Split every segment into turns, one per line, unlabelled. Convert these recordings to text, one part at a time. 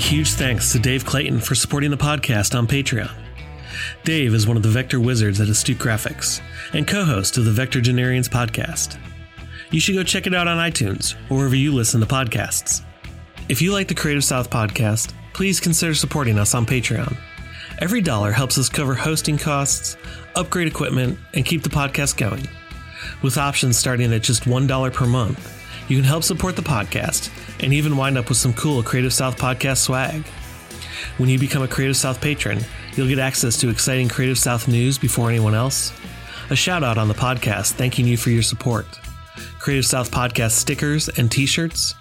huge thanks to Dave Clayton for supporting the podcast on Patreon. Dave is one of the vector wizards at Astute Graphics and co host of the Vector Generians podcast. You should go check it out on iTunes or wherever you listen to podcasts. If you like the Creative South podcast, please consider supporting us on Patreon. Every dollar helps us cover hosting costs, upgrade equipment, and keep the podcast going. With options starting at just $1 per month, you can help support the podcast and even wind up with some cool Creative South podcast swag. When you become a Creative South patron, you'll get access to exciting Creative South news before anyone else, a shout out on the podcast thanking you for your support, Creative South podcast stickers and t shirts.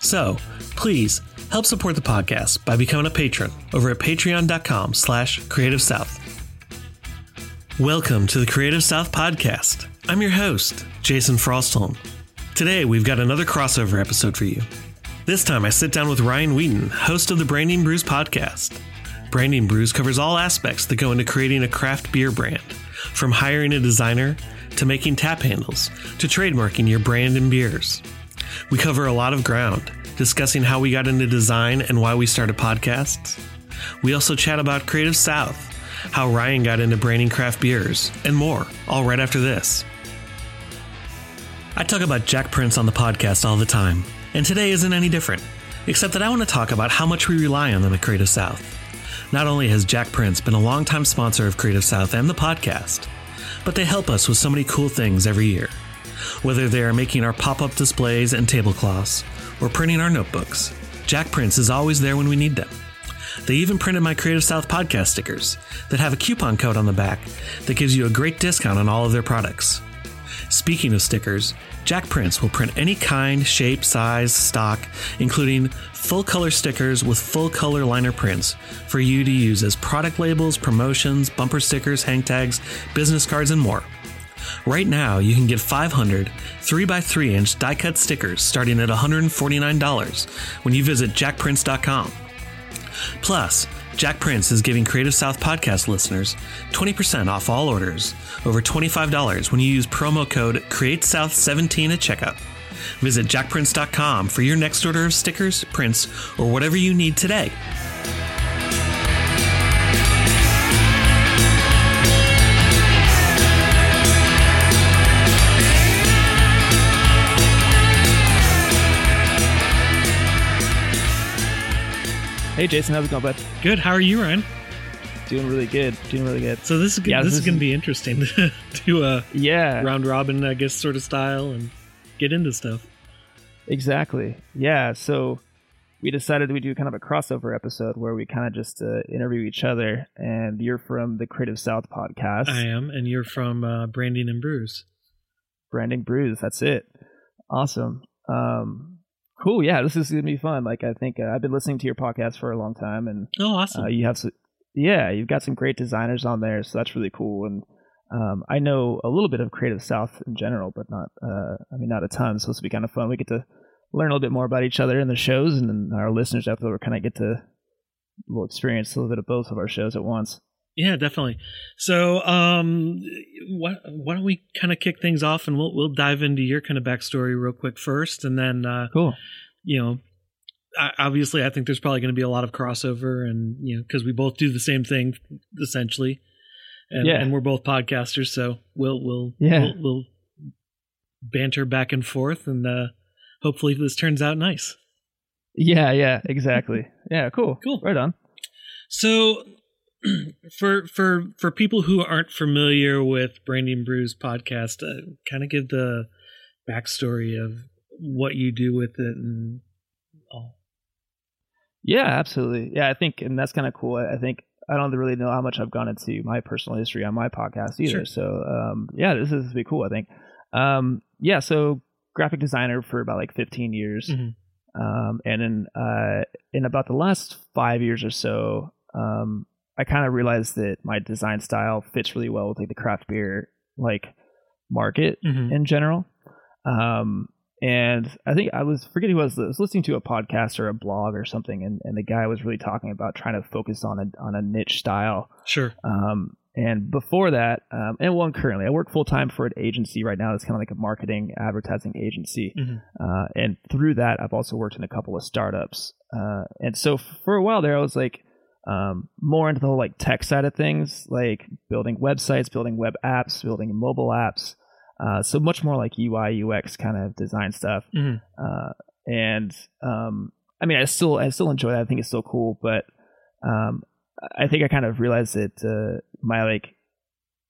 So, please help support the podcast by becoming a patron over at patreon.com slash creative south. Welcome to the Creative South Podcast. I'm your host, Jason Frostholm. Today, we've got another crossover episode for you. This time, I sit down with Ryan Wheaton, host of the Branding Brews podcast. Branding Brews covers all aspects that go into creating a craft beer brand, from hiring a designer to making tap handles to trademarking your brand and beers. We cover a lot of ground, discussing how we got into design and why we started podcasts. We also chat about Creative South, how Ryan got into branding craft beers, and more, all right after this. I talk about JakPrints on the podcast all the time, and today isn't any different, except that I want to talk about how much we rely on them at Creative South. Not only has JakPrints been a longtime sponsor of Creative South and the podcast, but they help us with so many cool things every year. Whether they are making our pop up displays and tablecloths, or printing our notebooks, JakPrints is always there when we need them. They even printed my Creative South podcast stickers that have a coupon code on the back that gives you a great discount on all of their products. Speaking of stickers, JakPrints will print any kind, shape, size, stock, including full color stickers with full color liner prints for you to use as product labels, promotions, bumper stickers, hang tags, business cards, and more. Right now, you can get 500 3x3 inch die cut stickers starting at $149 when you visit jakprints.com. Plus, JakPrints is giving Creative South podcast listeners 20% off all orders over $25 when you use promo code CreateSouth17 at checkout. Visit jakprints.com for your next order of stickers, prints, or whatever you need today.
Hey Jason, how's it going, bud?
Good. How are you, Ryan?
Doing really good. Doing really good.
So this is
Yeah,
this,
this
is going to be interesting to a
Yeah,
round robin, I guess, sort of style and get into stuff.
exactly. Yeah, so we decided we'd do kind of a crossover episode where we kind of just uh, interview each other. And you're from the Creative South podcast,
I am, and you're from uh, Branding and Brews.
Branding Brews. That's it. Awesome. Um, cool. Yeah, this is gonna be fun. Like I think uh, I've been listening to your podcast for a long time, and
Oh, awesome!
Uh, you have some, yeah, you've got some great designers on there, so that's really cool. And um, I know a little bit of Creative South in general, but not, uh, I mean, not a ton. So this will be kind of fun. We get to learn a little bit more about each other in the shows, and then our listeners out there kind of get to will experience a little bit of both of our shows at once.
Yeah, definitely. So, um, why, why don't we kind of kick things off, and we'll we'll dive into your kind of backstory real quick first, and then uh,
Cool.
you know, I, obviously, I think there's probably going to be a lot of crossover, and you know, because we both do the same thing essentially, and,
Yeah.
and we're both podcasters, so we'll we'll
Yeah.
we'll, we'll banter back and forth, and uh, hopefully this turns out nice.
Yeah, yeah, exactly. Yeah, cool.
Cool.
Right on.
So, for for for people who aren't familiar with Branding Brews podcast, uh, kind of give the backstory of what you do with it and all.
Yeah, absolutely. Yeah, I think, and that's kind of cool. I think I don't really know how much I've gone into my personal history on my podcast either.
Sure.
So, um, yeah, this is be cool. I think. Um, yeah, so graphic designer for about like 15 years,
Mhm.
um, and in uh, in about the last five years or so, um, I kind of realized that my design style fits really well with like the craft beer like market
Mhm.
in general. Um, and I think I was forgetting who I was, I was listening to a podcast or a blog or something, and, and the guy was really talking about trying to focus on a on a niche style.
Sure.
Um, and before that, um, and one currently, I work full time for an agency right now. It's kind of like a marketing advertising agency.
Mhm.
Uh, and through that, I've also worked in a couple of startups. Uh, and so for a while there, I was like um, more into the whole like tech side of things, like building websites, building web apps, building mobile apps. Uh, so much more like UI UX kind of design stuff.
Mhm.
Uh, and um, I mean, I still I still enjoy that. I think it's still cool, but um, I think I kind of realized that uh, my like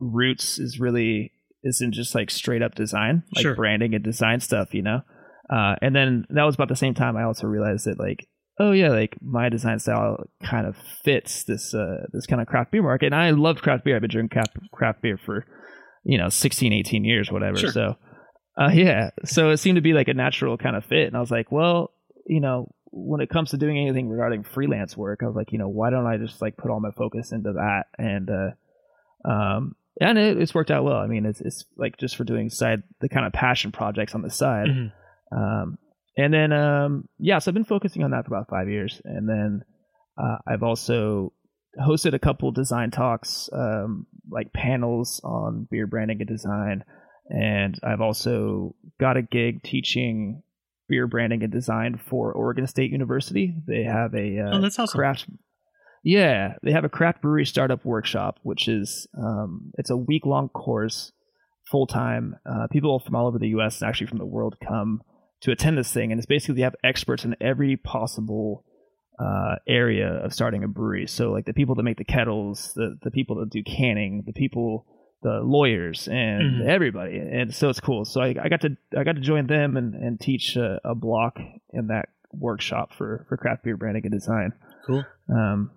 roots is really isn't just like straight up design, like
Sure.
branding and design stuff, you know. Uh, and then that was about the same time I also realized that like oh yeah, like my design style kind of fits this uh, this kind of craft beer market. And I love craft beer. I've been drinking craft craft beer for you know 16, 18 years, whatever.
Sure.
So uh, yeah, so it seemed to be like a natural kind of fit. And I was like, well, you know, when it comes to doing anything regarding freelance work, I was like, you know, why don't I just like put all my focus into that? And uh, um, and it, it's worked out well. I mean, it's it's like just for doing side the kind of passion projects on the side.
Mhm.
Um, and then, um, yeah, so I've been focusing on that for about five years. And then uh, I've also hosted a couple design talks, um, like panels on beer branding and design. And I've also got a gig teaching beer branding and design for Oregon State University. They have a uh,
Oh, that's awesome.
craft. Yeah, they have a craft brewery startup workshop, which is um, it's a week long course, full time. Uh, people from all over the U.S. and actually from the world come to attend this thing, and it's basically they have experts in every possible uh, area of starting a brewery. So like the people that make the kettles, the the people that do canning, the people, the lawyers, and
Mhm.
everybody. And so it's cool. So I, I got to I got to join them and and teach a, a block in that workshop for for craft beer branding and design.
Cool.
Um,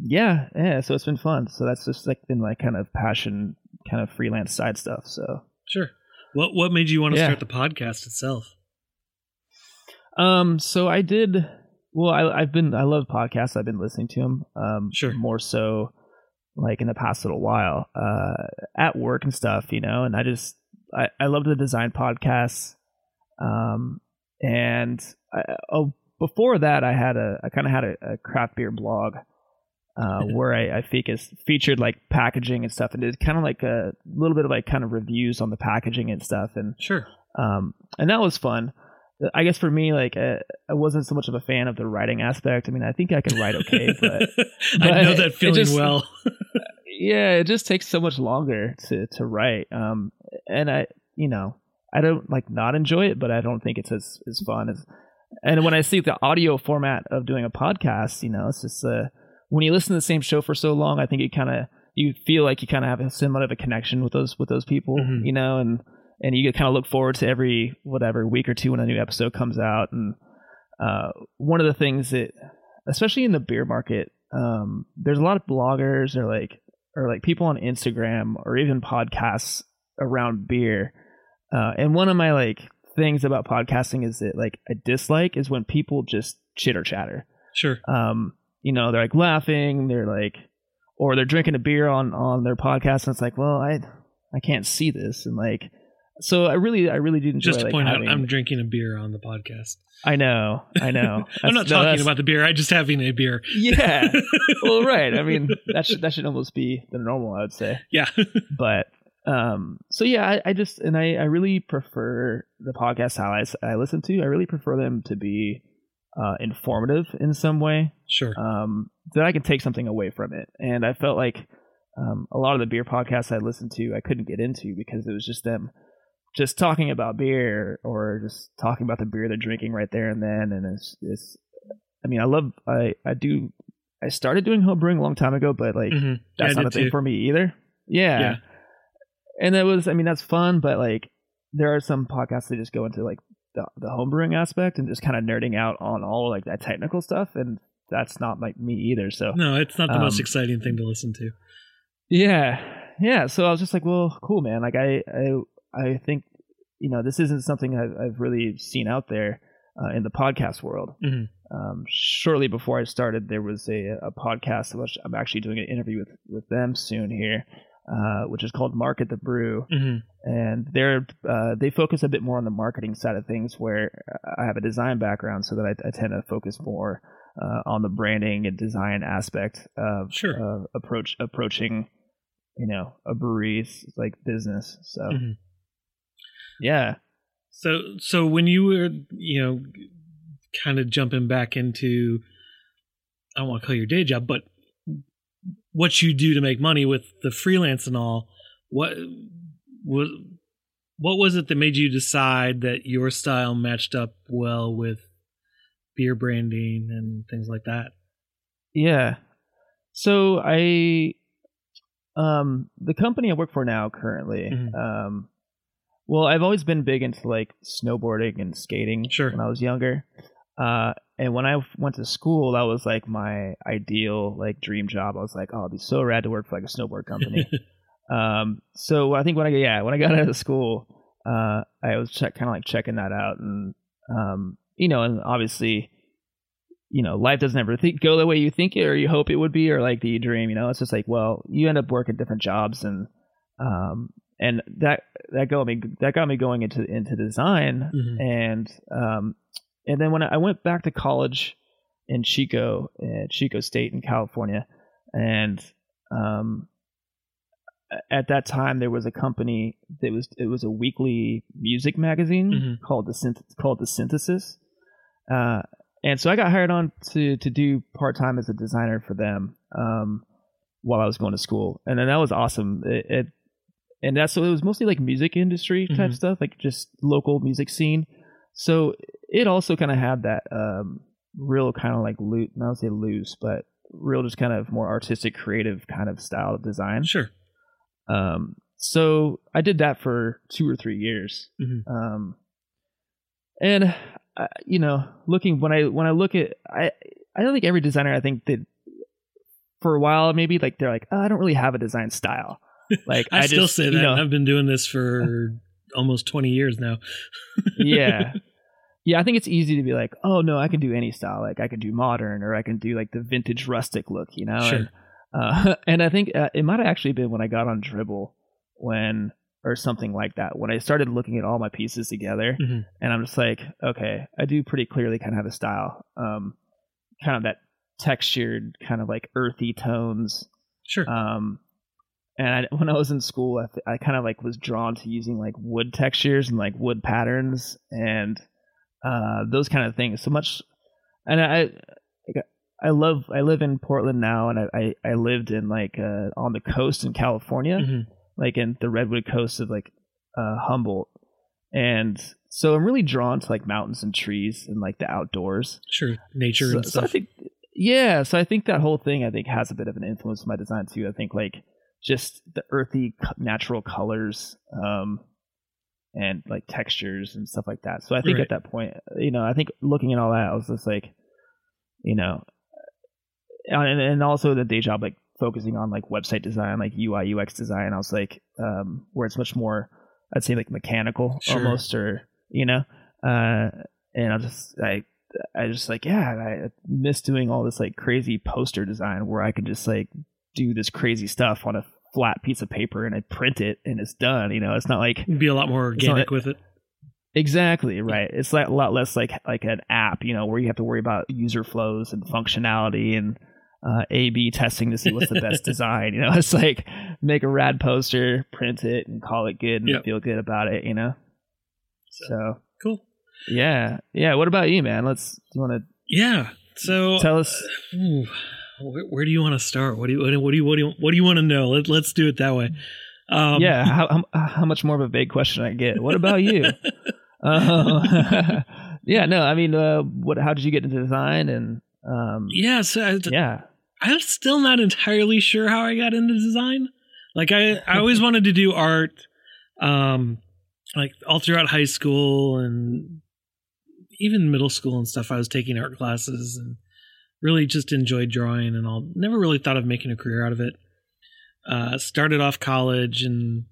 yeah, yeah. So it's been fun. So that's just like been my kind of passion, kind of freelance side stuff. So
Sure. What what made you want to
Yeah.
start the podcast itself?
Um, so I did. Well, I, I've been. I love podcasts. I've been listening to them. Um,
Sure.
More so, like in the past little while, uh, at work and stuff, you know. And I just, I, I love the design podcasts. Um, and I, oh, before that, I had a, I kind of had a, a craft beer blog. Uh, where I, I focus, featured like packaging and stuff, and did kind of like a little bit of like kind of reviews on the packaging and stuff, and
Sure.
um, and that was fun. I guess for me, like uh, I wasn't so much of a fan of the writing aspect. I mean, I think I can write okay, but
I know that feeling
just-
well.
yeah, it just takes so much longer to to write. Um, and I, you know, I don't like not enjoy it, but I don't think it's as as fun as. And when I see the audio format of doing a podcast, you know, it's just uh, when you listen to the same show for so long, I think you kind of you feel like you kind of have a somewhat of a connection with those with those people,
Mhm.
you know, and and you kind of look forward to every whatever week or two when a new episode comes out. And uh, one of the things that, especially in the beer market, um, there's a lot of bloggers or like or like people on Instagram or even podcasts around beer. Uh, and one of my like things about podcasting is that like I dislike is when people just chitter chatter.
Sure.
Um, you know, they're like laughing, they're like, or they're drinking a beer on on their podcast, and it's like, well, I I can't see this, and like, so I really I really enjoy.
Just to
like,
point
having-
out, I'm drinking a beer on the podcast.
I know, I know.
I'm not
no,
talking
that's-
about the beer. I'm just having a beer.
Yeah. well, right. I mean, that should that should almost be the normal, I would say.
yeah.
But um, so yeah, I, I just and I I really prefer the podcast how I listen to. I really prefer them to be uh, informative in some way.
sure.
Um, that I can take something away from it. And I felt like um, a lot of the beer podcasts I listened to, I couldn't get into because it was just them just talking about beer or just talking about the beer they're drinking right there and then. And it's, it's I mean, I love, I, I do, I started doing home brewing a long time ago, but like
Mhm.
that's
I
not a thing
too.
for me either. Yeah.
Yeah.
And that was, I mean, that's fun, but like there are some podcasts that just go into like the, the homebrewing aspect and just kind of nerding out on all like that technical stuff. And that's not like me either. So
No, it's not the most
Um,
exciting thing to listen to.
yeah, yeah. So I was just like, well, cool, man. Like I, I, I think you know this isn't something I've, I've really seen out there uh, in the podcast world.
Mhm.
Um, shortly before I started, there was a, a podcast which I'm actually doing an interview with with them soon here, uh, which is called Market the Brew,
hmm
and they're uh, they focus a bit more on the marketing side of things. Where I have a design background, so that I, I tend to focus more uh, on the branding and design aspect of
Sure.
uh, approach approaching you know a brewery's like business. So
Mhm.
Yeah,
So, so when you were, you know, kind of jumping back into I don't want to call your day job, but what you do to make money with the freelance and all. What was what was it that made you decide that your style matched up well with beer branding and things like that?
Yeah. So I um the company I work for now currently
Mhm.
um well I've always been big into like snowboarding and skating
Sure.
when I was younger. Uh and when I went to school that was like my ideal like dream job. I was like, "Oh, it'd be so rad to work for like a snowboard company." um so I think when I yeah, when I got out of school, uh I was check kind of like checking that out and um you know, and obviously you know, life doesn't ever think, go the way you think it or you hope it would be or like the dream. You know, it's just like, well, you end up working different jobs and um and that that got me that got me going into into design
Mhm.
and um and then when I, went back to college in Chico at Chico State in California and um at that time there was a company that was it was a weekly music magazine
Mhm.
called the Synth- called the Synthesis uh and so I got hired on to to do part time as a designer for them um, while I was going to school, and then that was awesome. It, it and that's so it was mostly like music industry type
Mhm.
stuff, like just local music scene. So it also kind of had that um, real kind of like loot, not say loose, but real just kind of more artistic, creative kind of style of design.
Sure.
Um, so I did that for two or three years.
Mhm.
Um, and uh, you know, looking when I when I look at I I don't think every designer I think that for a while maybe like they're like oh, I don't really have a design style. Like
I, still
just,
say that.
you know,
I've been doing this for almost 20 years now.
yeah. Yeah, I think it's easy to be like, oh no, I can do any style. Like I can do modern, or I can do like the vintage rustic look, you know.
Sure.
And, uh, and I think uh, it might have actually been when I got on Dribbble, when or something like that, when I started looking at all my pieces together,
Mhm.
and I'm just like, okay, I do pretty clearly kind of have a style, um, kind of that textured, kind of like earthy tones,
Sure.
um, and I, when I was in school, I, th- I kind of like was drawn to using like wood textures and like wood patterns and uh, those kind of things. So much, and I, I love. I live in Portland now, and I I, I lived in like uh, on the coast in California,
Mhm.
like in the redwood coast of like uh, Humboldt, and so I'm really drawn to like mountains and trees and like the outdoors
Sure. Nature
so,
and
so I
stuff.
think, yeah. So I think that whole thing, I think, has a bit of an influence on my design too. I think like just the earthy, natural colors, um, and like textures and stuff like that. So I think
Right.
at that point, you know, I think looking at all that, I was just like, you know, and, and also the day job, like focusing on like website design, like UI UX design. I was like, um, where it's much more, I'd say like mechanical
Sure.
almost, or you know, uh, and I just I I just like yeah, I miss doing all this like crazy poster design where I could just like do this crazy stuff on a flat piece of paper and I print it and it's done. You know, it's not like
Be a lot more organic with it.
Exactly right. It's like a lot less like like an app, you know, where you have to worry about user flows and functionality and uh, A/B testing to see what's the best design. You know, it's like make a rad poster, print it, and call it good and
Yep.
feel good about it. You know. So
Cool.
yeah, yeah. What about you, man? Let's. Do you want to
Yeah. So
tell us?
Ooh, where, where do you want to start? What do you what do you what do you what do you, what do you want to know? Let, let's do it that way. Um,
yeah. How, how how much more of a vague question I get? What about you? uh, yeah. No. I mean, uh, what? How did you get into design? And um,
yeah. So I,
yeah.
I'm still not entirely sure how I got into design. Like I, I always wanted to do art, um, like all throughout high school and even middle school and stuff. I was taking art classes and really just enjoyed drawing and all. Never really thought of making a career out of it. Uh, started off college and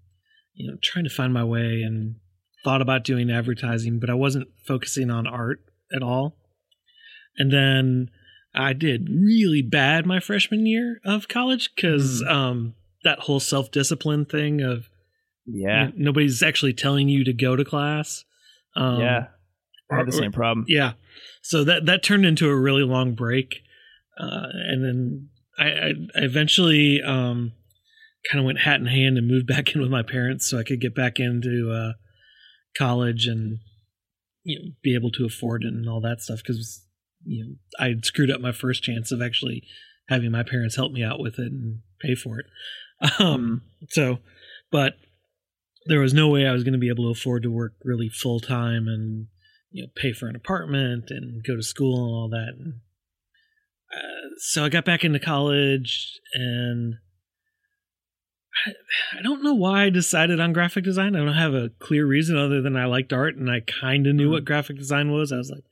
you know trying to find my way and thought about doing advertising, but I wasn't focusing on art at all. And then I did really bad my freshman year of college because um, that whole self discipline thing of
Yeah.
nobody's actually telling you to go to class. Um,
yeah. I had the
or-
same problem.
yeah. So that that turned into a really long break, uh, and then I, I, I eventually um, kind of went hat in hand and moved back in with my parents so I could get back into uh, college and you know be able to afford it and all that stuff because you know I screwed up my first chance of actually having my parents help me out with it and pay for it. Um, so, but there was no way I was going to be able to afford to work really full time and you know pay for an apartment and go to school and all that. And, uh, so I got back into college and I, I don't know why I decided on graphic design. I don't have a clear reason other than I liked art and I kind of knew
Mm-hmm.
what graphic design was. I was like,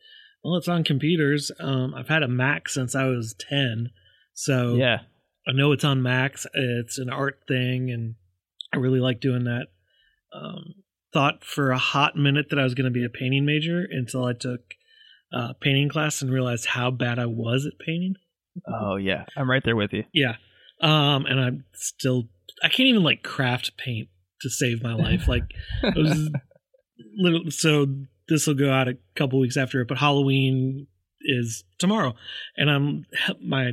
well, it's on computers. Um, I've had a Mac since I was 10. So
Yeah.
I know it's on Macs. It's an art thing, and I really like doing that. Um, thought for a hot minute that I was going to be a painting major until I took uh, painting class and realized how bad I was at painting.
Oh yeah. I'm right there with you.
Yeah, um, and I'm still I can't even like craft paint to save my life. Like it was little. So this will go out a couple weeks after it, but Halloween is tomorrow, and I'm my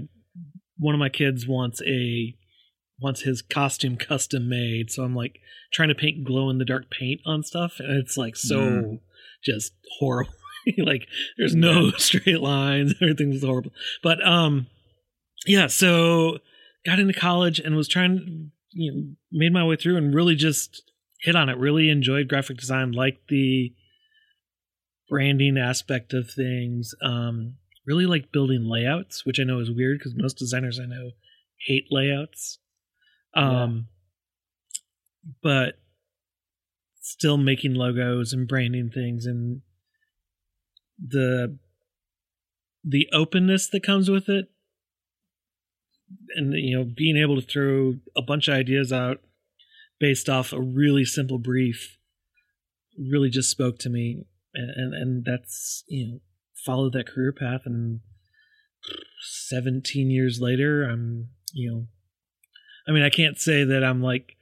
one of my kids wants a wants his costume custom made, so I'm like trying to paint glow in the dark paint on stuff, and it's like so
Mm.
just horrible. like there's no straight lines, everything's horrible. But um, yeah, so got into college and was trying, you know, made my way through and really just hit on it. Really enjoyed graphic design, liked the branding aspect of things. Um, really like building layouts, which I know is weird because most designers I know hate layouts. Um, but still making logos and branding things and the the openness that comes with it and you know being able to throw a bunch of ideas out based off a really simple brief really just spoke to me and and, and that's you know followed that career path and 17 years later i'm you know i mean i can't say that i'm like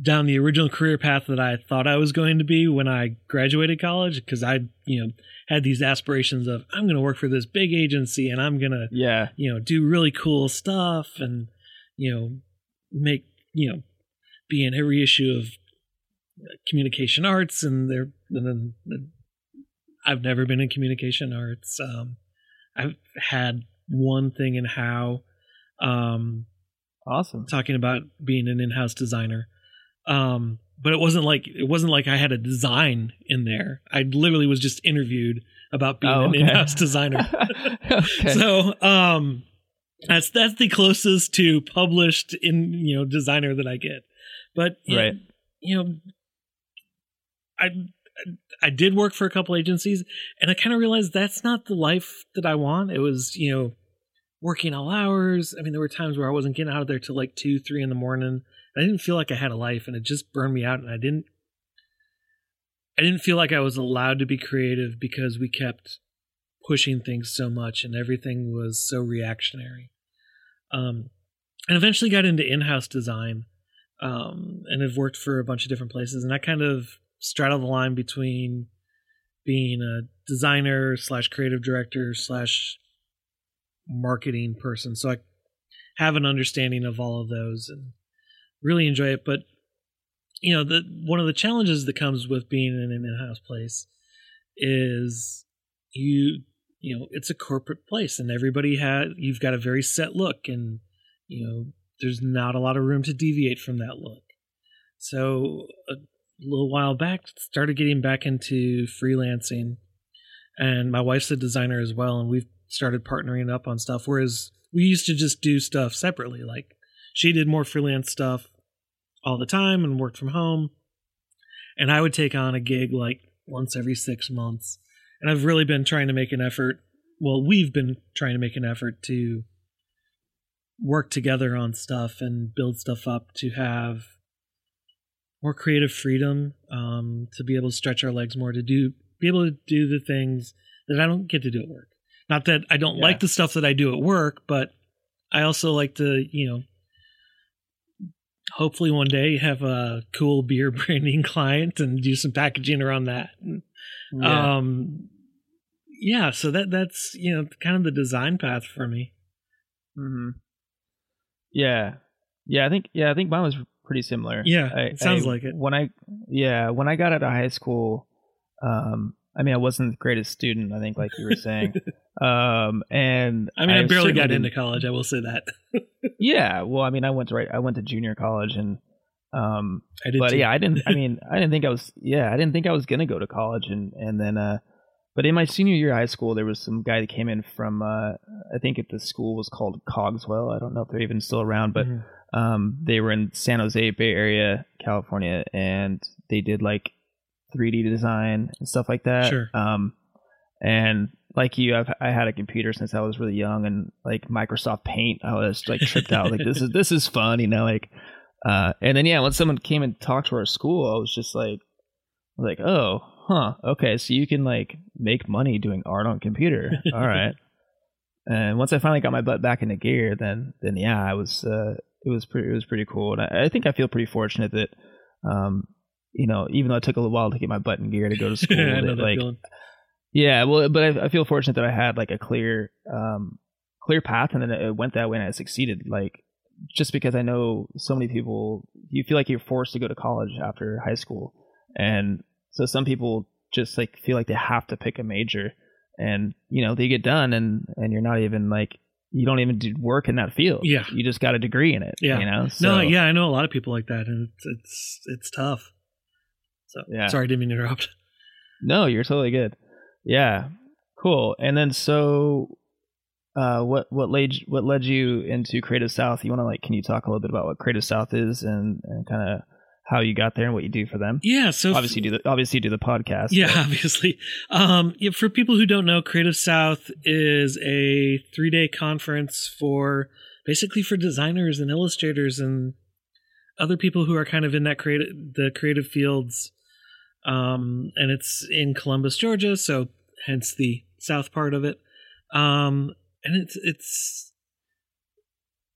down the original career path that i thought i was going to be when i graduated college because i you know had these aspirations of i'm going to work for this big agency and i'm going to
Yeah.
you know do really cool stuff and you know make you know be in every issue of communication arts and there and then I've never been in communication arts um I've had one thing in how um
Awesome.
talking about being an in-house designer um but it wasn't like it wasn't like I had a design in there I literally was just interviewed about being
Oh,
an in-house designer
okay.
so um that's that's the closest to published in you know designer that I get. But you know,
Right.
you know I I did work for a couple agencies and I kind of realized that's not the life that I want. It was, you know, working all hours. I mean, there were times where I wasn't getting out of there till like two, three in the morning. I didn't feel like I had a life and it just burned me out and I didn't I didn't feel like I was allowed to be creative because we kept pushing things so much and everything was so reactionary. Um, and eventually got into in-house design um, and have worked for a bunch of different places. And I kind of straddle the line between being a designer slash creative director slash marketing person. So I have an understanding of all of those and really enjoy it. But you know, the one of the challenges that comes with being in an in-house place is you you know it's a corporate place and everybody had you've got a very set look and you know there's not a lot of room to deviate from that look so a little while back started getting back into freelancing and my wife's a designer as well and we've started partnering up on stuff whereas we used to just do stuff separately like she did more freelance stuff all the time and worked from home and i would take on a gig like once every six months and I've really been trying to make an effort. Well, we've been trying to make an effort to work together on stuff and build stuff up to have more creative freedom, um, to be able to stretch our legs more, to do be able to do the things that I don't get to do at work. Not that I don't
Yeah.
like the stuff that I do at work, but I also like to, you know, hopefully one day have a cool beer branding client and do some packaging around that.
Yeah.
um yeah so that that's you know kind of the design path for me
hmm Yeah, yeah. I think yeah, I think mine was pretty similar.
Yeah,
I,
it sounds
I-
like it.
When I yeah, when I got out of high school, um, I mean, I wasn't the greatest student. I think, like you were saying. um, and
I mean, I, barely got into college. I will say that.
Yeah, well, I mean, I went to right. I went to junior college, and um,
I did.
but
too.
yeah, I didn't. I mean, I didn't think I was. Yeah, I didn't think I was gonna go to college, and and then, uh, but in my senior year of high school, there was some guy that came in from. Uh, I think at the school was called Cogswell. I don't know if they're even still around, but
Mhm.
um, they were in San Jose Bay Area, California, and they did like 3D design and stuff like that.
Sure.
Um, and like you, I've I had a computer since I was really young, and like Microsoft Paint, I was like tripped out. Like this is this is fun, you know. Like, uh, and then yeah, when someone came and talked to our school, I was just like, like, oh, huh, okay, so you can like make money doing art on computer. All right. And once I finally got my butt back into gear, then then yeah, I was uh, it was pretty it was pretty cool, and I, I think I feel pretty fortunate that, um, you know, even though it took a little while to get my butt in gear to go to school,
I know
that,
that
like
feeling.
yeah, well, but I, I feel fortunate that I had like a clear, um, clear path, and then it went that way, and I succeeded. Like just because I know so many people, you feel like you're forced to go to college after high school, and so some people just like feel like they have to pick a major, and you know they get done, and and you're not even like you don't even do work in that field.
Yeah.
you just got a degree in it.
Yeah.
you know.
No,
So,
yeah, I know a lot of people like that, and it's it's, it's tough. So
Yeah.
sorry, didn't mean to interrupt.
No, you're totally good. Yeah, cool. And then so, uh, what what led what led you into Creative South? You want to like, can you talk a little bit about what Creative South is and and kind of how you got there and what you do for them?
Yeah, so
obviously, you do the obviously you do the podcast.
Yeah,
but-
obviously. Um, yeah, for people who don't know, Creative South is a three day conference for basically for designers and illustrators and other people who are kind of in that creative the creative fields. Um, and it's in Columbus, Georgia, so hence the south part of it. Um, and it's it's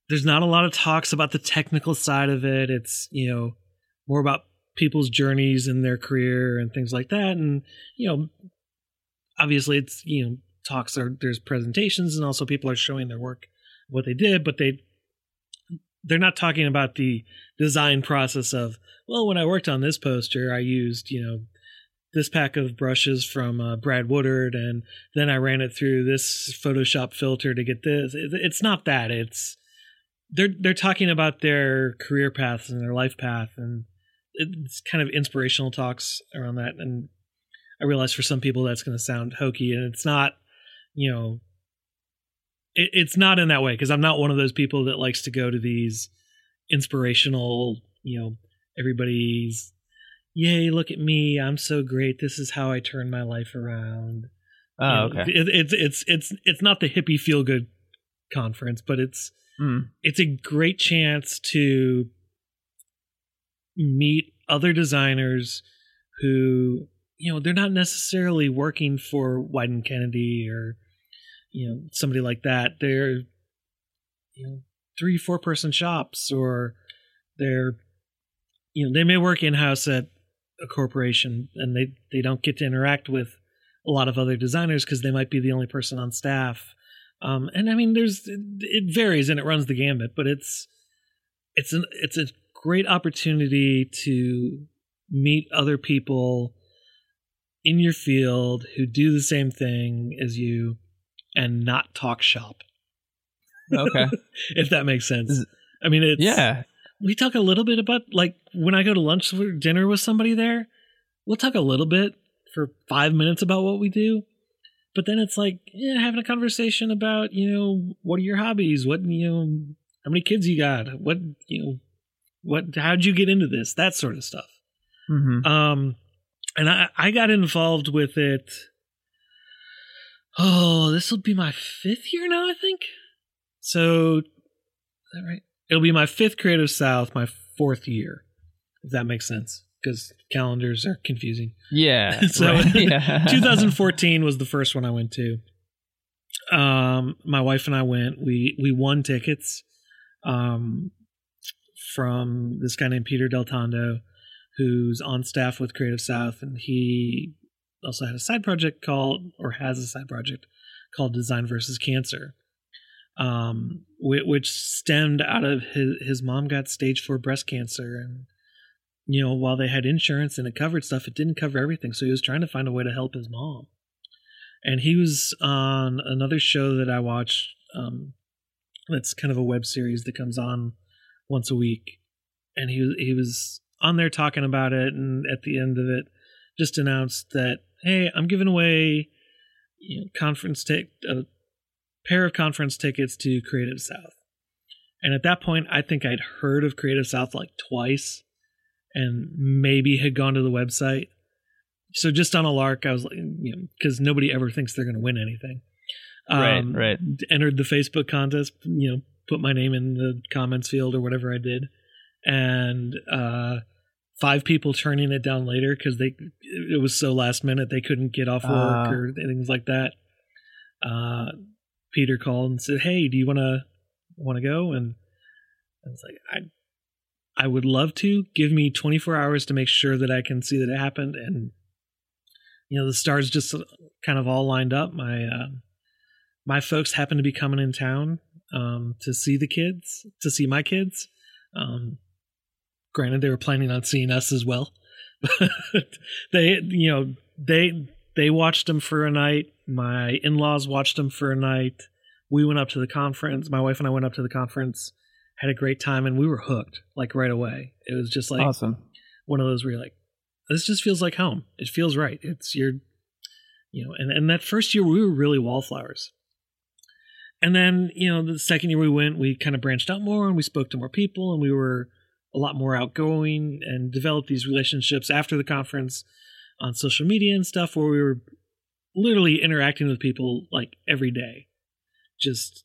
there's not a lot of talks about the technical side of it. It's you know more about people's journeys in their career and things like that and you know obviously it's you know talks are there's presentations and also people are showing their work what they did but they they're not talking about the design process of well when i worked on this poster i used you know this pack of brushes from uh, brad woodard and then i ran it through this photoshop filter to get this. It- it's not that. It's they're they're talking about their career paths and their life path and it's kind of inspirational talks around that and i realize for some people that's going to sound hokey and it's not you know it, it's not in that way because i'm not one of those people that likes to go to these inspirational you know everybody's yay look at me i'm so great this is how i turn my life around
Oh, okay.
it, it's it's it's it's not the hippie feel good conference but it's
Mm.
it's a great chance to meet other designers who you know they're not necessarily working for Wieden+Kennedy or you know somebody like that they're you know three four person shops or they're you know they may work in house at a corporation and they they don't get to interact with a lot of other designers because they might be the only person on staff um, and I mean, there's it varies and it runs the gambit, but it's it's an it's a great opportunity to meet other people in your field who do the same thing as you and not talk shop.
Okay.
if that makes sense. I mean, it's
yeah.
We talk a little bit about like when I go to lunch or dinner with somebody there, we'll talk a little bit for five minutes about what we do. But then it's like, yeah, having a conversation about, you know, what are your hobbies? What, you know, how many kids you got? What, you know, what, how'd you get into this? That sort of stuff.
hmm
Um, and I, I got involved with it. Oh, this will be my fifth year now, I think. So, is that right? It'll be my fifth Creative South, my fourth year, if that makes sense, because calendars are confusing.
Yeah.
So,
right. yeah.
2014 was the first one I went to. Um, my wife and I went. We we won tickets um, from this guy named Peter Deltondo, who's on staff with Creative South, and he also had a side project called, or has a side project called Design versus Cancer, um, which, stemmed out of his his mom got stage four breast cancer, and you know, while they had insurance and it covered stuff, it didn't cover everything. So he was trying to find a way to help his mom. And he was on another show that I watched. Um, that's kind of a web series that comes on once a week. And he he was on there talking about it, and at the end of it, just announced that hey, I'm giving away you know, conference tick a pair of conference tickets to Creative South. And at that point, I think I'd heard of Creative South like twice and maybe had gone to the website. So just on a lark, I was like, you know, because nobody ever thinks they're going to win anything.
Um, right, right.
Entered the Facebook contest, you know, put my name in the comments field or whatever I did, and uh, five people turning it down later because they it was so last minute they couldn't get off work uh, or things like that. Uh, Peter called and said, "Hey, do you want to want to go?" And I was like, "I I would love to. Give me 24 hours to make sure that I can see that it happened." And you know, the stars just kind of all lined up. My uh, my folks happened to be coming in town um, to see the kids, to see my kids. Um, Granted, they were planning on seeing us as well. they, you know, they they watched them for a night. My in-laws watched them for a night. We went up to the conference. My wife and I went up to the conference, had a great time, and we were hooked like right away. It was just like
awesome.
One of those where you're like, this just feels like home. It feels right. It's your, you know, and and that first year we were really wallflowers. And then, you know, the second year we went, we kind of branched out more and we spoke to more people and we were a lot more outgoing and developed these relationships after the conference on social media and stuff where we were literally interacting with people like every day. Just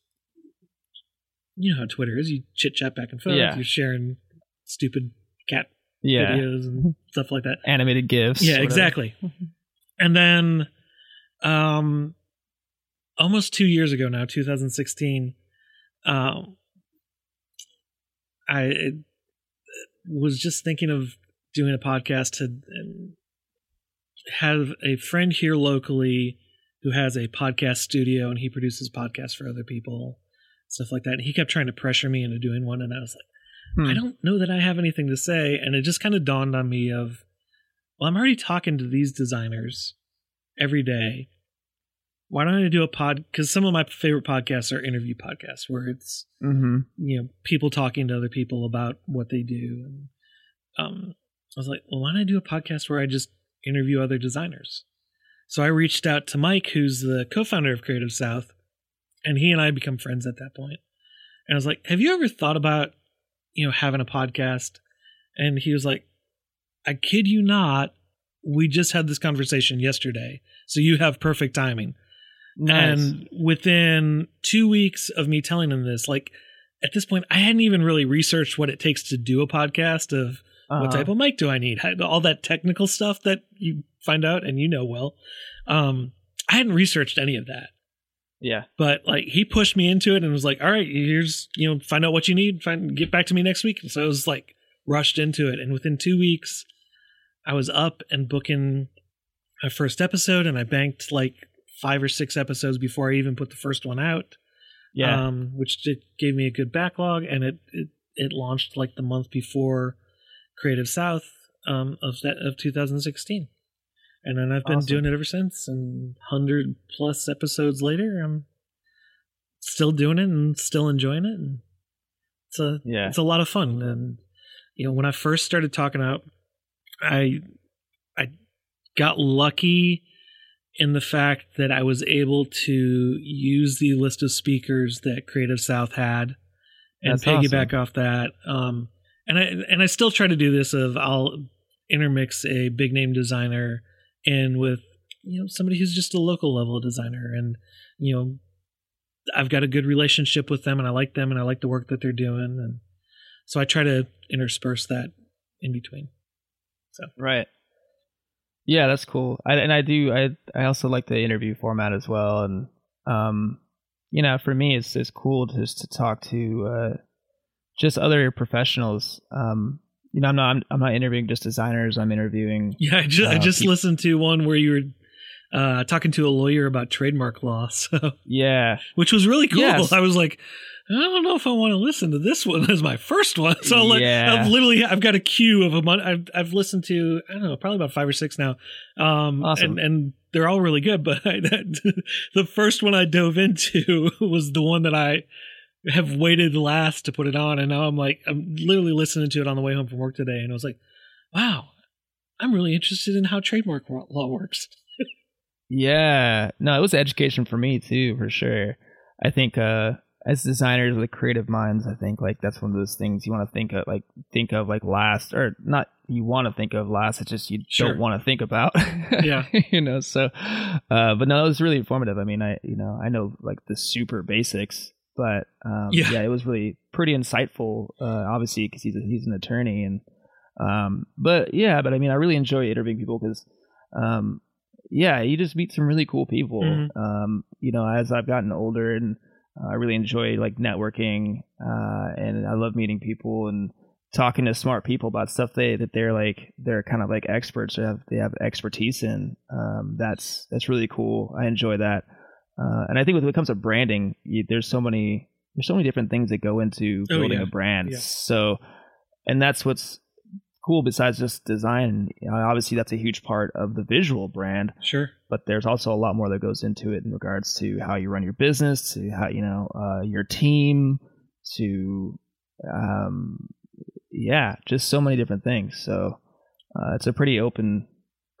you know how Twitter is. You chit chat back and forth. Yeah. You're sharing stupid cat yeah. videos and stuff like that.
Animated GIFs.
Yeah, exactly. and then um almost two years ago now, 2016, um I was just thinking of doing a podcast to have a friend here locally who has a podcast studio and he produces podcasts for other people, stuff like that. And he kept trying to pressure me into doing one, and I was like, hmm. I don't know that I have anything to say. And it just kind of dawned on me of, well, I'm already talking to these designers every day why don't I do a pod? Because some of my favorite podcasts are interview podcasts where it's
mm-hmm.
you know people talking to other people about what they do. And um, I was like, well, why don't I do a podcast where I just interview other designers? So I reached out to Mike, who's the co-founder of Creative South, and he and I become friends at that point. And I was like, have you ever thought about you know having a podcast? And he was like, I kid you not, we just had this conversation yesterday, so you have perfect timing. Nice. And within two weeks of me telling him this, like at this point, I hadn't even really researched what it takes to do a podcast of uh-huh. what type of mic do I need, all that technical stuff that you find out and you know well. Um, I hadn't researched any of that.
Yeah.
But like he pushed me into it and was like, all right, here's, you know, find out what you need, find, get back to me next week. And so I was like rushed into it. And within two weeks, I was up and booking my first episode and I banked like five or six episodes before I even put the first one out.
Yeah,
um, which did, gave me a good backlog, and it, it it launched like the month before Creative South um, of that of 2016, and then I've been awesome. doing it ever since. And hundred plus episodes later, I'm still doing it and still enjoying it. And it's a yeah, it's a lot of fun. And you know, when I first started talking out, I I got lucky in the fact that I was able to use the list of speakers that Creative South had and That's piggyback awesome. off that. Um, and I and I still try to do this of I'll intermix a big name designer in with you know somebody who's just a local level designer and you know I've got a good relationship with them and I like them and I like the work that they're doing and so I try to intersperse that in between. So
right. Yeah, that's cool. I, and I do. I I also like the interview format as well. And um, you know, for me, it's it's cool just to talk to uh, just other professionals. Um, you know, I'm not I'm, I'm not interviewing just designers. I'm interviewing.
Yeah, I just, uh, I just listened to one where you were uh, talking to a lawyer about trademark law. So
yeah,
which was really cool.
Yes.
I was like, I don't know if I want to listen to this one as my first one. So like,
Yeah.
I've literally I've got a queue of a month. I've I've listened to I don't know probably about five or six now. Um,
Awesome.
and and they're all really good. But I, that, the first one I dove into was the one that I have waited last to put it on, and now I'm like I'm literally listening to it on the way home from work today, and I was like, wow, I'm really interested in how trademark law works.
Yeah. No, it was education for me too, for sure. I think uh as designers with creative minds, I think like that's one of those things you want to think of like think of like last or not you want to think of last, it's just you
Sure.
don't want to think about.
Yeah.
you know, so uh but no, it was really informative. I mean, I you know, I know like the super basics, but um
Yeah.
yeah, it was really pretty insightful uh obviously cuz he's a, he's an attorney and um but yeah, but I mean, I really enjoy interviewing people cuz um yeah, you just meet some really cool people.
Mhm.
Um, you know, as I've gotten older, and uh, I really enjoy like networking, uh, and I love meeting people and talking to smart people about stuff they that they're like they're kind of like experts or have they have expertise in. Um, that's that's really cool. I enjoy that, uh, and I think when it comes to branding, you, there's so many there's so many different things that go into
Oh,
building
yeah.
a brand.
Yeah.
So, and that's what's cool besides just design. Obviously, that's a huge part of the visual brand
Sure.
but there's also a lot more that goes into it in regards to how you run your business, to how you know uh, your team, to um, yeah, just so many different things. So uh, it's a pretty open,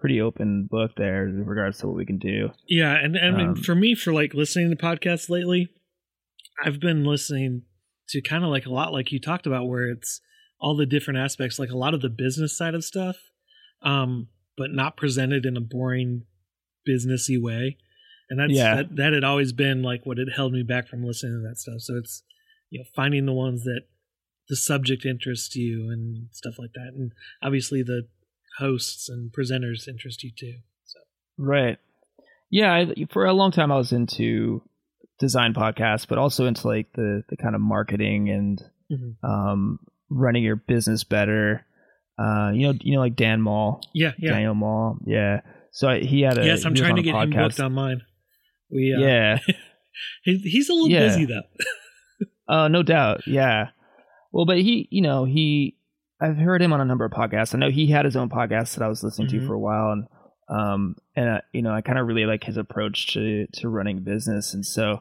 pretty open book there in regards to what we can do.
Yeah, and, and I mean,
Um,
for me, for like listening to podcasts lately, I've been listening to kind of like a lot like you talked about, where it's all the different aspects, like a lot of the business side of stuff, um, but not presented in a boring businessy way. And that's
Yeah.
that, that had always been like what had held me back from listening to that stuff. So it's you know finding the ones that the subject interests you and stuff like that, and obviously the hosts and presenters interest you too. So
Right. Yeah, I, for a long time I was into design podcasts, but also into like the the kind of marketing and
Mhm.
um, running your business better. Uh, you know, you know, like Dan Mall,
yeah, yeah.
Daniel Mall. Yeah. So I, he had a
yes, I'm trying to get him booked on mine. We uh,
yeah.
he, he's a little
Yeah.
busy though.
Uh, no doubt. Yeah. Well, but he, you know, he, I've heard him on a number of podcasts. I know he had his own podcast that I was listening
Mhm.
to for a while, and um, and uh, you know, I kind of really like his approach to to running business, and so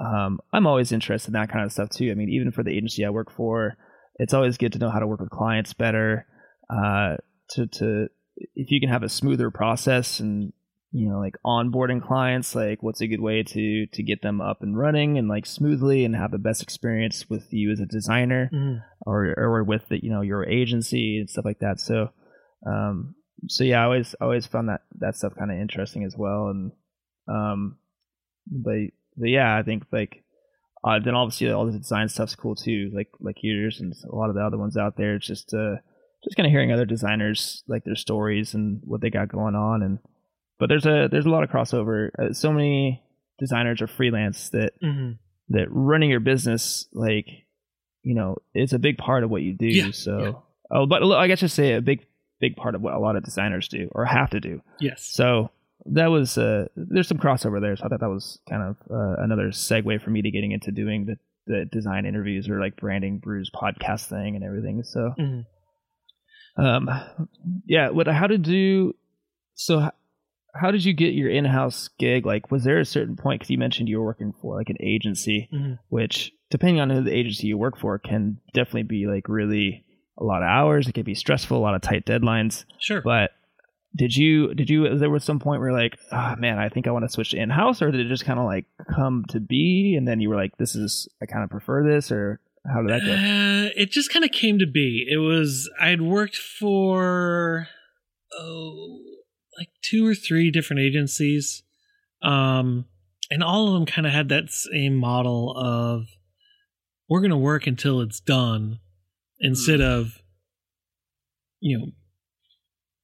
um, I'm always interested in that kind of stuff too. I mean, even for the agency I work for, it's always good to know how to work with clients better. Uh, to to if you can have a smoother process and you know like onboarding clients like what's a good way to to get them up and running and like smoothly and have the best experience with you as a designer
Mhm.
or or with the, you know your agency and stuff like that. So um so yeah i always I always found that that stuff kind of interesting as well. And um but but yeah i think like uh, then obviously all the design stuff's cool too like like yours and a lot of the other ones out there. It's just uh just kind of hearing other designers like their stories and what they got going on and but there's a there's a lot of crossover uh, so many designers are freelance that
Mhm.
that running your business like you know it's a big part of what you do
Yeah,
so
yeah.
oh but i guess just say a big big part of what a lot of designers do or have to do
Yes.
so that was uh there's some crossover there so i thought that was kind of uh, another segue for me to getting into doing the the design interviews or like branding brews podcast thing and everything so
Mhm.
um yeah what how did you so how did you get your in-house gig like was there a certain point because you mentioned you were working for like an agency
Mhm.
which depending on who the agency you work for can definitely be like really a lot of hours it can be stressful a lot of tight deadlines
Sure.
but did you did you there was some point where you're like oh man i think i want to switch to in-house or did it just kind of like come to be and then you were like this is i kind of prefer this or how did that go
Uh, it just kind of came to be. It was I had worked for oh like two or three different agencies, um, and all of them kind of had that same model of we're going to work until it's done, instead of you know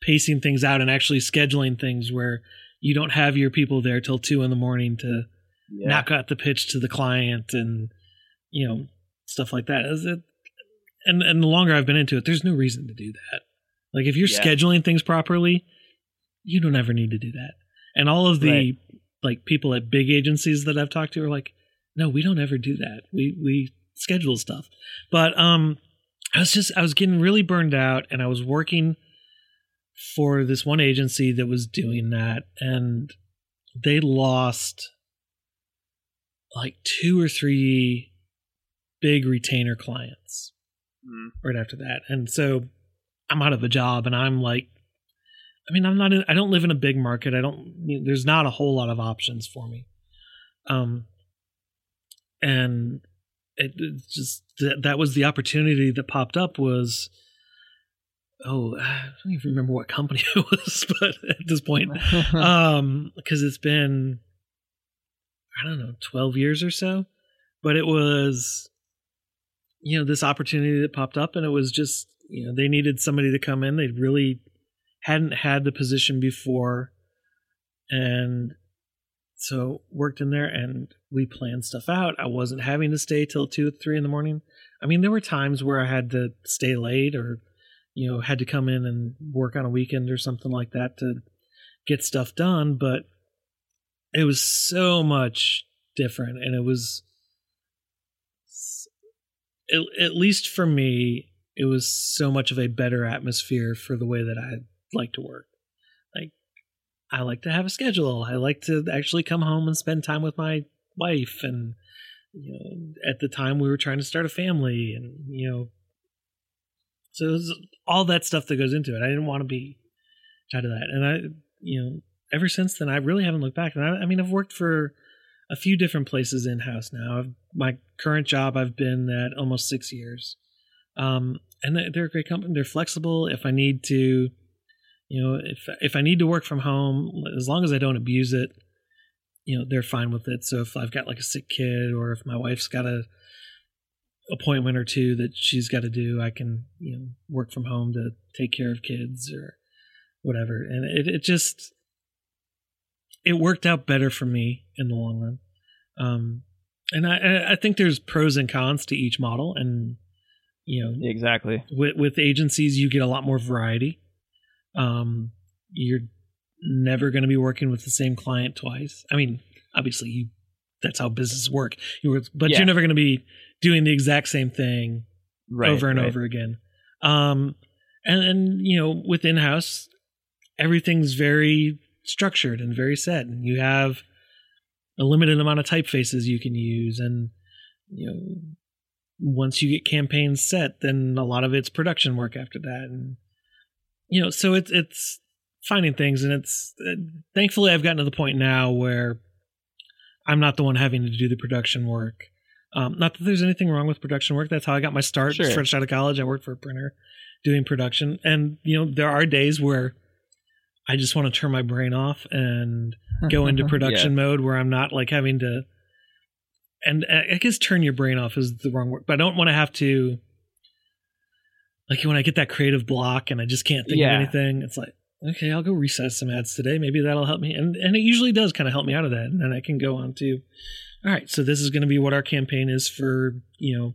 pacing things out and actually scheduling things where you don't have your people there till two in the morning to
yeah.
knock out the pitch to the client and you know stuff like that is it and and the longer i've been into it there's no reason to do that like if you're
Yeah.
scheduling things properly you don't ever need to do that And all of the
Right.
like people at big agencies that I've talked to are like, no, we don't ever do that. We we schedule stuff. But um I was just I was getting really burned out and I was working for this one agency that was doing that and they lost like two or three big retainer clients right after that. And so I'm out of a job and I'm like I mean I'm not in, I don't live in a big market. I don't you know, there's not a whole lot of options for me. Um and it, it just that, that was the opportunity that popped up was oh I don't even remember what company it was but at this point um because it's been i don't know 12 years or so but it was you know this opportunity that popped up and it was just you know they needed somebody to come in they really hadn't had the position before and so worked in there and we planned stuff out. I wasn't having to stay till 2 3 in the morning. I mean there were times where i had to stay late or you know had to come in and work on a weekend or something like that to get stuff done but it was so much different and it was at, least for me it was so much of a better atmosphere for the way that i like to work like i like to have a schedule i like to actually come home and spend time with my wife and you know at the time we were trying to start a family and you know so all that stuff that goes into it. I didn't want to be out of that, and I, you know, ever since then, I really haven't looked back. And I, I mean, I've worked for a few different places in house now. I've, my current job, I've been at almost six years, um, and they're a great company. They're flexible. If I need to, you know, if if I need to work from home, as long as I don't abuse it, you know, they're fine with it. So if I've got like a sick kid, or if my wife's got a appointment or two that she's got to do, I can you know work from home to take care of kids or whatever. And it it just it worked out better for me in the long run. Um, and I- I I think there's pros and cons to each model, and you know
exactly.
with with agencies you get a lot more variety. Um, you're never going to be working with the same client twice. I mean, obviously you that's how businesses work. You were, but
Yeah.
you're never going to be doing the exact same thing
Right.
over and
right.
over again. Um, and and you know, with in house, everything's very structured and very set, and you have a limited amount of typefaces you can use, and you know, once you get campaigns set, then a lot of it's production work after that, and you know, so it's it's finding things, and it's uh, thankfully I've gotten to the point now where I'm not the one having to do the production work. Um, not that there's anything wrong with production work. That's how I got my start.
Sure.
Fresh out of college, I worked for a printer doing production, and you know there are days where I just want to turn my brain off and go into production mode where I'm not like having to. And I guess turn your brain off is the wrong word, but I don't want to have to. Like when I get that creative block and I just can't think
Yeah.
of anything, it's like okay, I'll go reset some ads today. Maybe that'll help me, and and it usually does kind of help me out of that, and then I can go on to, all right, so this is going to be what our campaign is for you know,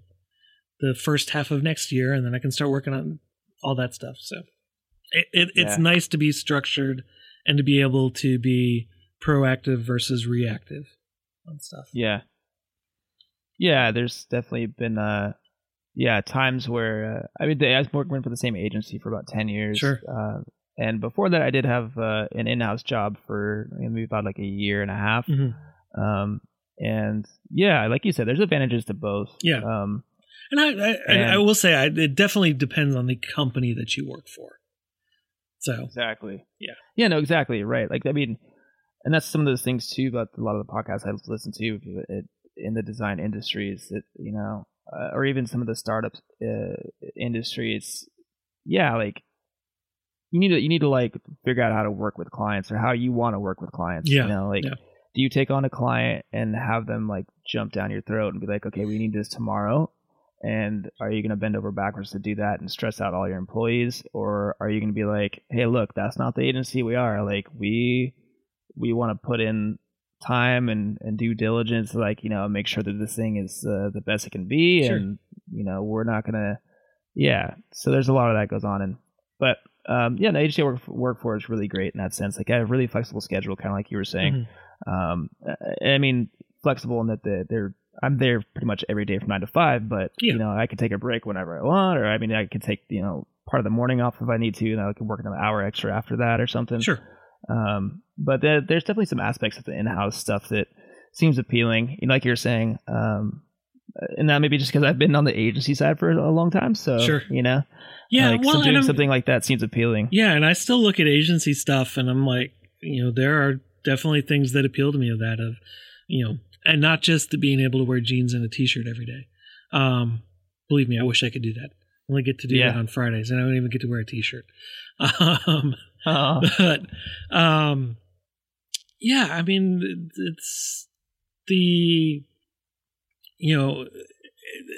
the first half of next year, and then I can start working on all that stuff. So, it, it it's
Yeah.
nice to be structured and to be able to be proactive versus reactive on stuff.
Yeah. Yeah, there's definitely been uh yeah, times where uh, I mean I was working for the same agency for about 10 years.
Sure.
Uh, and before that I did have uh, an in-house job for maybe about like a year and a half.
Mhm.
Um and yeah, like you said there's advantages to both.
Yeah.
Um
And I, I,
And-
I will say, I, it definitely depends on the company that you work for. So,
Exactly.
Yeah.
Yeah, no, exactly. Right. Like, I mean, and that's some of those things too about a lot of the podcasts I listen to it, in the design industries that, you know, uh, or even some of the startup uh, industries. Yeah. Like, you need to, you need to like figure out how to work with clients or how you want to work with clients.
Yeah,
You know, like,
yeah.
do you take on a client and have them like jump down your throat and be like, okay, we need this tomorrow? And are you going to bend over backwards to do that and stress out all your employees, or are you going to be like, "Hey, look, that's not the agency we are. Like, we we want to put in time and and due diligence, like you know, make sure that this thing is uh, the best it can be,
Sure.
and you know, we're not going to, yeah. So there's a lot of that goes on, and but um, yeah, the agency work, work for is really great in that sense. Like I have a really flexible schedule, kind of like you were saying.
Mhm.
Um, I mean, flexible in that the, they're I'm there pretty much every day from nine to five, but
Yeah.
you know I can take a break whenever I want, or I mean I can take you know part of the morning off if I need to, and I can work another hour extra after that or something.
Sure.
Um, but there, there's definitely some aspects of the in-house stuff that seems appealing. You know, like you're saying, um, and that maybe just because I've been on the agency side for a long time. So
Sure.
you know,
Yeah.
like,
well,
doing something like that seems appealing.
Yeah, and I still look at agency stuff and I'm like, you know, there are definitely things that appeal to me of that of, you know, and not just the being able to wear jeans and a t-shirt every day. Um, believe me, I wish I could do that. I only get to do
Yeah.
that on Fridays and I don't even get to wear a t-shirt. Um,
Oh,
but um yeah, I mean it's the you know,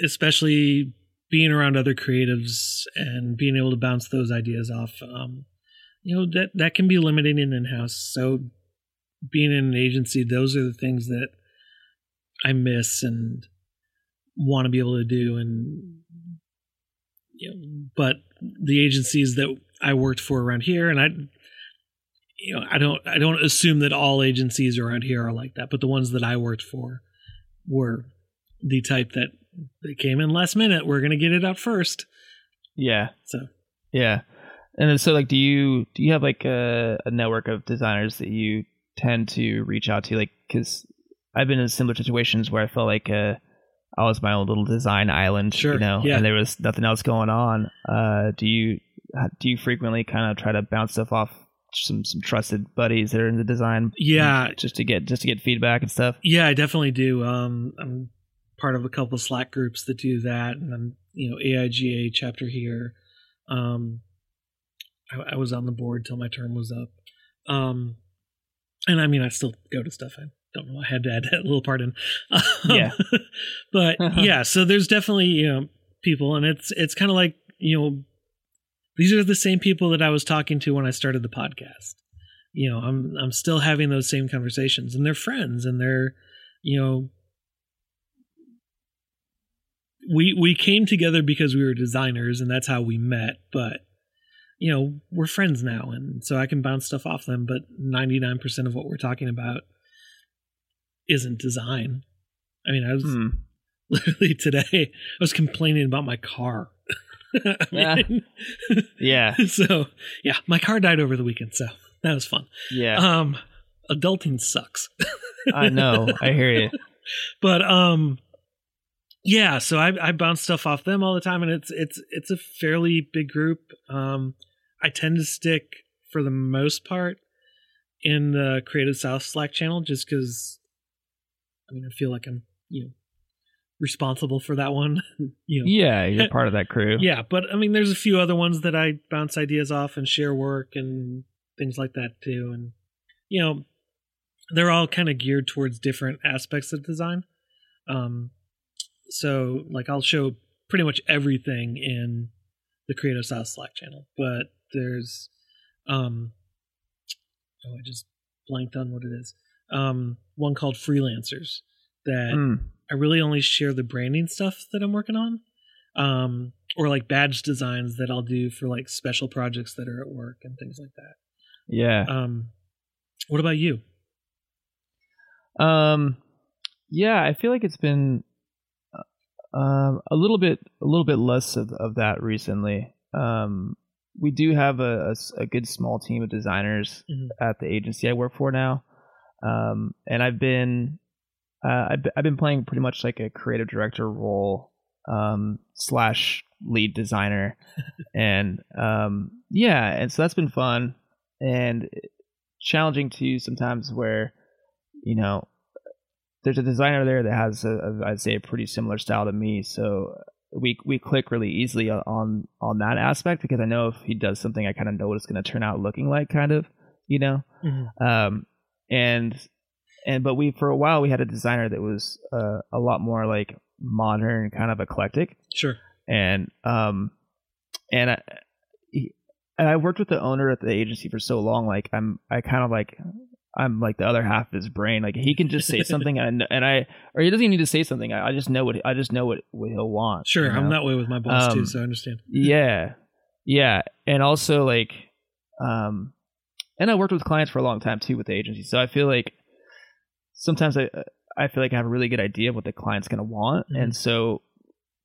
especially being around other creatives and being able to bounce those ideas off um you know that that can be limiting in in-house so being in an agency those are the things that i miss and want to be able to do and you know but the agencies that i worked for around here and i you know i don't i don't assume that all agencies around here are like that but the ones that i worked for were the type that they came in last minute we're going to get it out first
yeah,
so
yeah. And then, so, like, do you do you have like a, a network of designers that you tend to reach out to? Like, because I've been in similar situations where I felt like uh, I was my own little design island,
Sure,
you know,
yeah.
and there was nothing else going on. Uh, do you do you frequently kind of try to bounce stuff off some some trusted buddies that are in the design?
Yeah.
just to get just to get feedback and stuff.
Yeah, I definitely do. Um, I'm part of a couple of Slack groups that do that, and I'm you know AIGA chapter here. Um, I, I was on the board till my term was up. Um, and I mean, I still go to stuff. I don't know. I had to add that little part in. Um,
Yeah.
but yeah, so there's definitely you know people, and it's it's kind of like you know these are the same people that I was talking to when I started the podcast. You know, I'm I'm still having those same conversations, and they're friends, and they're you know we we came together because we were designers and that's how we met but you know we're friends now and so i can bounce stuff off them but 99% of what we're talking about isn't design i mean i was
Hmm.
literally today i was complaining about my car
Yeah. Yeah,
so yeah my car died over the weekend so that was fun
yeah.
um adulting sucks
I know. I hear you.
but um yeah so I, I bounce stuff off them all the time and it's it's it's a fairly big group um i tend to stick for the most part in the creative south slack channel just because i mean i feel like i'm you know responsible for that one you know.
Yeah, you're part of that crew.
yeah but i mean there's a few other ones that i bounce ideas off and share work and things like that too and you know they're all kind of geared towards different aspects of design. Um so like i'll show pretty much everything in the creative south slack channel but there's um oh i just blanked on what it is. Um one called freelancers that
Mm.
I really only share the branding stuff that I'm working on, um, or like badge designs that I'll do for like special projects that are at work and things like that.
Yeah.
Um, what about you?
Um, yeah, I feel like it's been uh, um a little bit a little bit less of, of that recently. Um, we do have a good small team of designers
Mhm.
at the agency I work for now, um, and I've been uh, I've, I've been playing pretty much like a creative director role um, slash lead designer, and um, yeah, and so that's been fun. And challenging too sometimes where you know there's a designer there that has a, a I'd say a pretty similar style to me, so we we click really easily on on that aspect because I know if he does something, I kind of know what it's going to turn out looking like, kind of, you know. Um, and and but we for a while we had a designer that was uh, a lot more like modern, kind of eclectic,
Sure.
and um, and I. he- And I worked with the owner at the agency for so long, like I'm, I kind of like, I'm like the other half of his brain. Like he can just say something, and and I, or he doesn't even need to say something. I, I just know what I just know what, what he'll want.
Sure.
you
I'm that way with my boss too,
Um,
so I understand.
Yeah, yeah, and also like, um, and I worked with clients for a long time too with the agency, so I feel like sometimes I I feel like I have a really good idea of what the client's gonna want,
Mhm.
and so,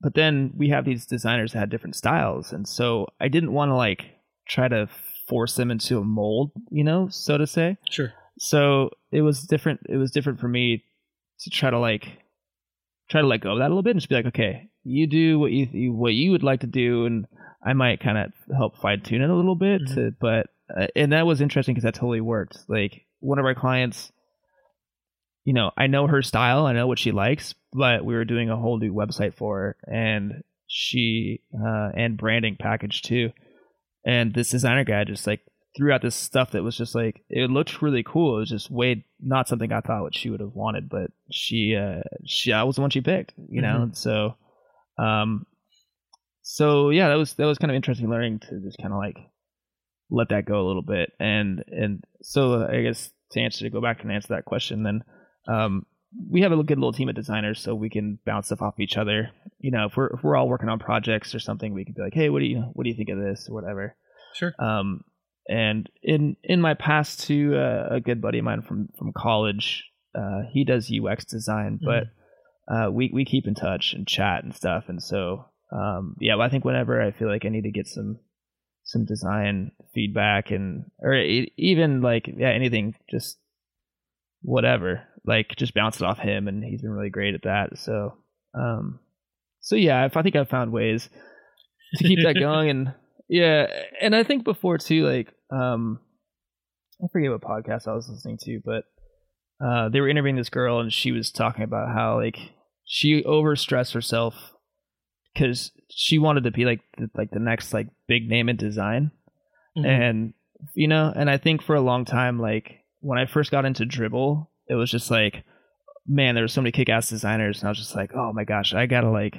but then we have these designers that had different styles, and so I didn't want to like try to force them into a mold, you know, so to say
Sure.
so it was different it was different for me to try to like try to let go of that a little bit and just be like okay you do what you, what you would like to do and i might kind of help fine tune it a little bit
Mhm.
to, but uh, and that was interesting because that totally worked like one of our clients you know i know her style i know what she likes but we were doing a whole new website for her and she uh and branding package too and this designer guy just like threw out this stuff that was just like it looked really cool. It was just way not something I thought what she would have wanted, but she uh she I was the one she picked, you know.
Mhm.
And so um so yeah, that was that was kind of interesting learning to just kind of like let that go a little bit. And and so I guess to answer to go back and answer that question then um we have a good little team of designers so we can bounce stuff off each other. You know, if we're if we're all working on projects or something, we can be like, "Hey, what do you what do you think of this?" or whatever.
Sure.
Um, and in in my past to uh, a good buddy of mine from from college, uh, he does UX design, but uh, we we keep in touch and chat and stuff. And so um, yeah, I think whenever I feel like I need to get some some design feedback and or even like yeah anything just whatever like just bounce it off him and he's been really great at that so um so yeah if i think i've found ways to keep that going and yeah and i think before too like um i forget what podcast i was listening to but uh they were interviewing this girl and she was talking about how like she overstressed herself because she wanted to be like the, like the next like big name in design
Mhm.
and you know and i think for a long time like when i first got into Dribbble it was just like man there were so many kick-ass designers and i was just like oh my gosh i gotta like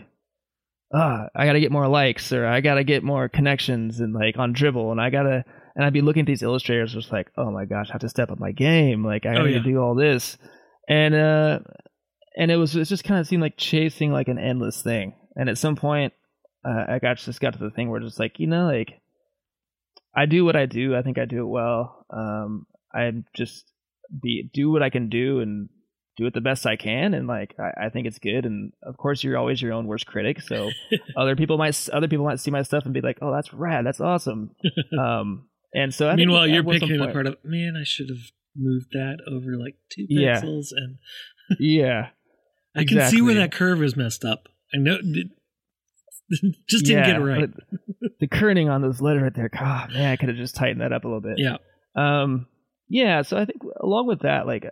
ah i gotta get more likes or i gotta get more connections and like on Dribbble and i gotta and i'd be looking at these illustrators just like oh my gosh i have to step up my game like i
Oh,
gotta
yeah.
do all this and uh and it was it just kind of seemed like chasing like an endless thing and at some point uh, i got just got to the thing where just like you know like I do what I do. I think I do it well. Um, I just be do what I can do and do it the best I can, and like I, I think it's good. And of course, you're always your own worst critic. So other people might other people might see my stuff and be like, "Oh, that's rad. That's awesome." um, and so I
Meanwhile, you're picking
point-
apart of man. I should have moved that over like two
Yeah.
pixels, and
Yeah,
I can see where that curve is messed up. I know, just didn't get it right.
The kerning on those letters right there, God, man, I could have just tightened that up a little bit.
Yeah,
Um, yeah. So I think along with that, like,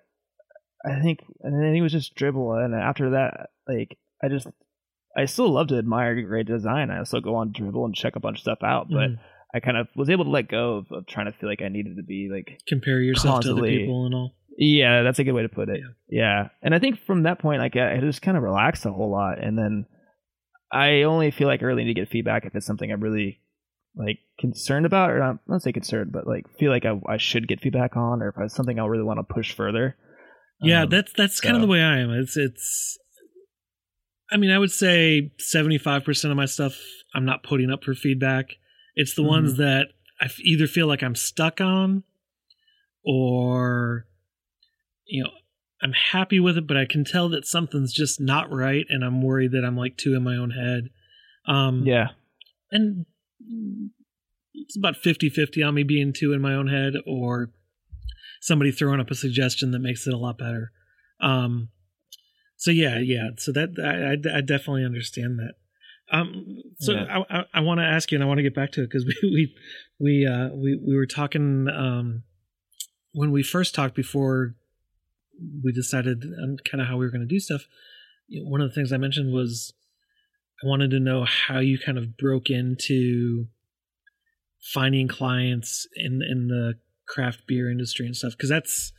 I think, and then he was just Dribbble, and after that, like, I just, I still love to admire great design. I still go on Dribbble and check a bunch of stuff out, but
Mhm.
I kind of was able to let go of, of trying to feel like I needed to be like,
compare yourself to other people and all.
yeah, that's a good way to put it.
Yeah.
Yeah, and I think from that point, like, I I just kind of relaxed a whole lot, and then I only feel like I really need to get feedback if it's something I'm really like concerned about, or not, not say concerned, but like feel like I, I should get feedback on, or if it's something I really want to push further.
Yeah,
Um,
that's that's kind of the way I am. It's it's. I mean, I would say seventy five percent of my stuff I'm not putting up for feedback. It's the
Mm-hmm.
ones that I f- either feel like I'm stuck on, or you know, I'm happy with it, but I can tell that something's just not right, and I'm worried that I'm like too in my own head. Um,
yeah,
and it's about 50-50 on me being too in my own head or somebody throwing up a suggestion that makes it a lot better. Um so yeah yeah. So that i i, I definitely understand that. Um so
Yeah.
i i, I want to ask you and i want to get back to it because we we we uh we we were talking um when we first talked before we decided on kind of how we were going to do stuff one of the things i mentioned was i wanted to know how you kind of broke into finding clients in in the craft beer industry and stuff because that's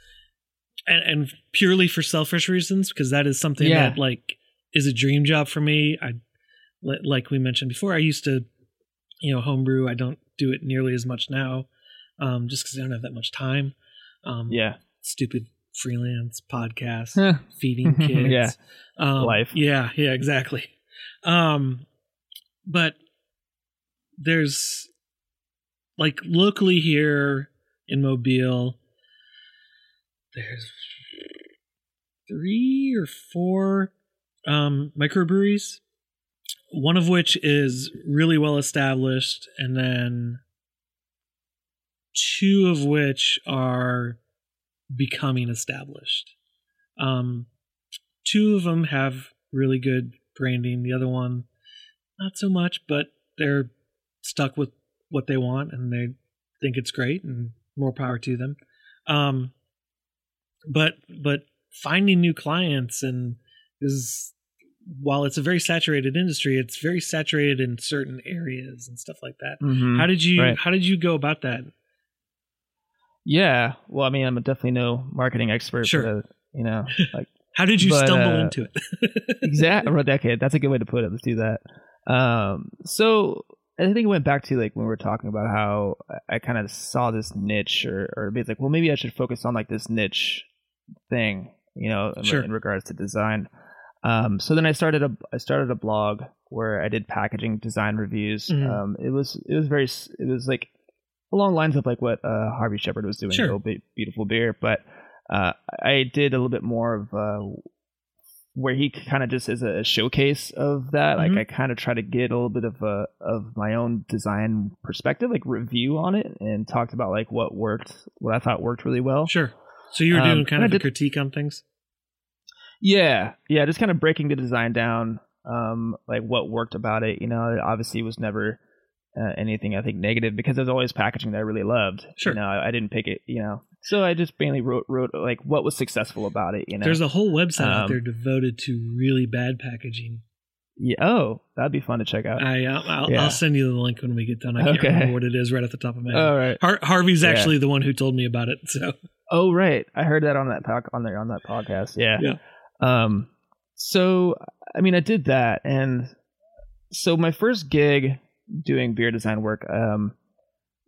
and, and purely for selfish reasons because that is something
Yeah.
that like is a dream job for me. I like we mentioned before i used to you know homebrew. I don't do it nearly as much now um just because i don't have that much time. Um
yeah,
stupid freelance podcast feeding kids.
Yeah.
um,
Life.
yeah yeah exactly um but there's like locally here in Mobile, there's three or four um, microbreweries, one of which is really well established, and then two of which are becoming established. Um, two of them have really good branding. The other one, not so much, but they're stuck with what they want and they think it's great and more power to them. Um, but but finding new clients and is while it's a very saturated industry, it's very saturated in certain areas and stuff like that.
Mhm.
How did you
Right.
how did you go about that?
Yeah. Well, I mean, I'm definitely no marketing expert.
Sure.
But, uh, you know, like
How did you
But,
stumble
uh,
into it?
exact or a decade. That's a good way to put it. Let's do that. Um, so I think it went back to like when we were talking about how I, kind of saw this niche, or or it's like, well, maybe I should focus on like this niche thing, you know, in,
Sure.
in regards to design. Um, so then I started a I started a blog where I did packaging design reviews.
Mhm.
Um, it was it was very it was like along lines of like what uh, Harvey Shepard was doing,
Sure.
Oh Be- beautiful beer, but uh, I did a little bit more of uh, where he kind of just is a showcase of that.
Mhm.
Like I kind of try to get a little bit of a of my own design perspective, like review on it, and talked about like what worked, what I thought worked really well.
sure. So you were
Um,
doing kind
and I
of a
did-
critique on things.
Yeah, yeah, just kind of breaking the design down, um, like what worked about it. You know, it obviously was never uh, anything I think negative because there's always packaging that I really loved.
Sure.
you know, I, I didn't pick it. You know, so I just mainly wrote wrote like what was successful about it. You know,
There's a whole website out
Um,
there devoted to really bad packaging.
yeah. Oh, that'd be fun to check out.
I I'll, I'll,
Yeah.
I'll send you the link when we get done. I can't
Okay.
remember what it is right off the top of my head.
All right.
Har- Harvey's
Yeah.
actually the one who told me about it. So
Oh right, I heard that on that talk on there on that podcast. Yeah.
Yeah.
Um. So I mean, I did that, and so my first gig doing beer design work um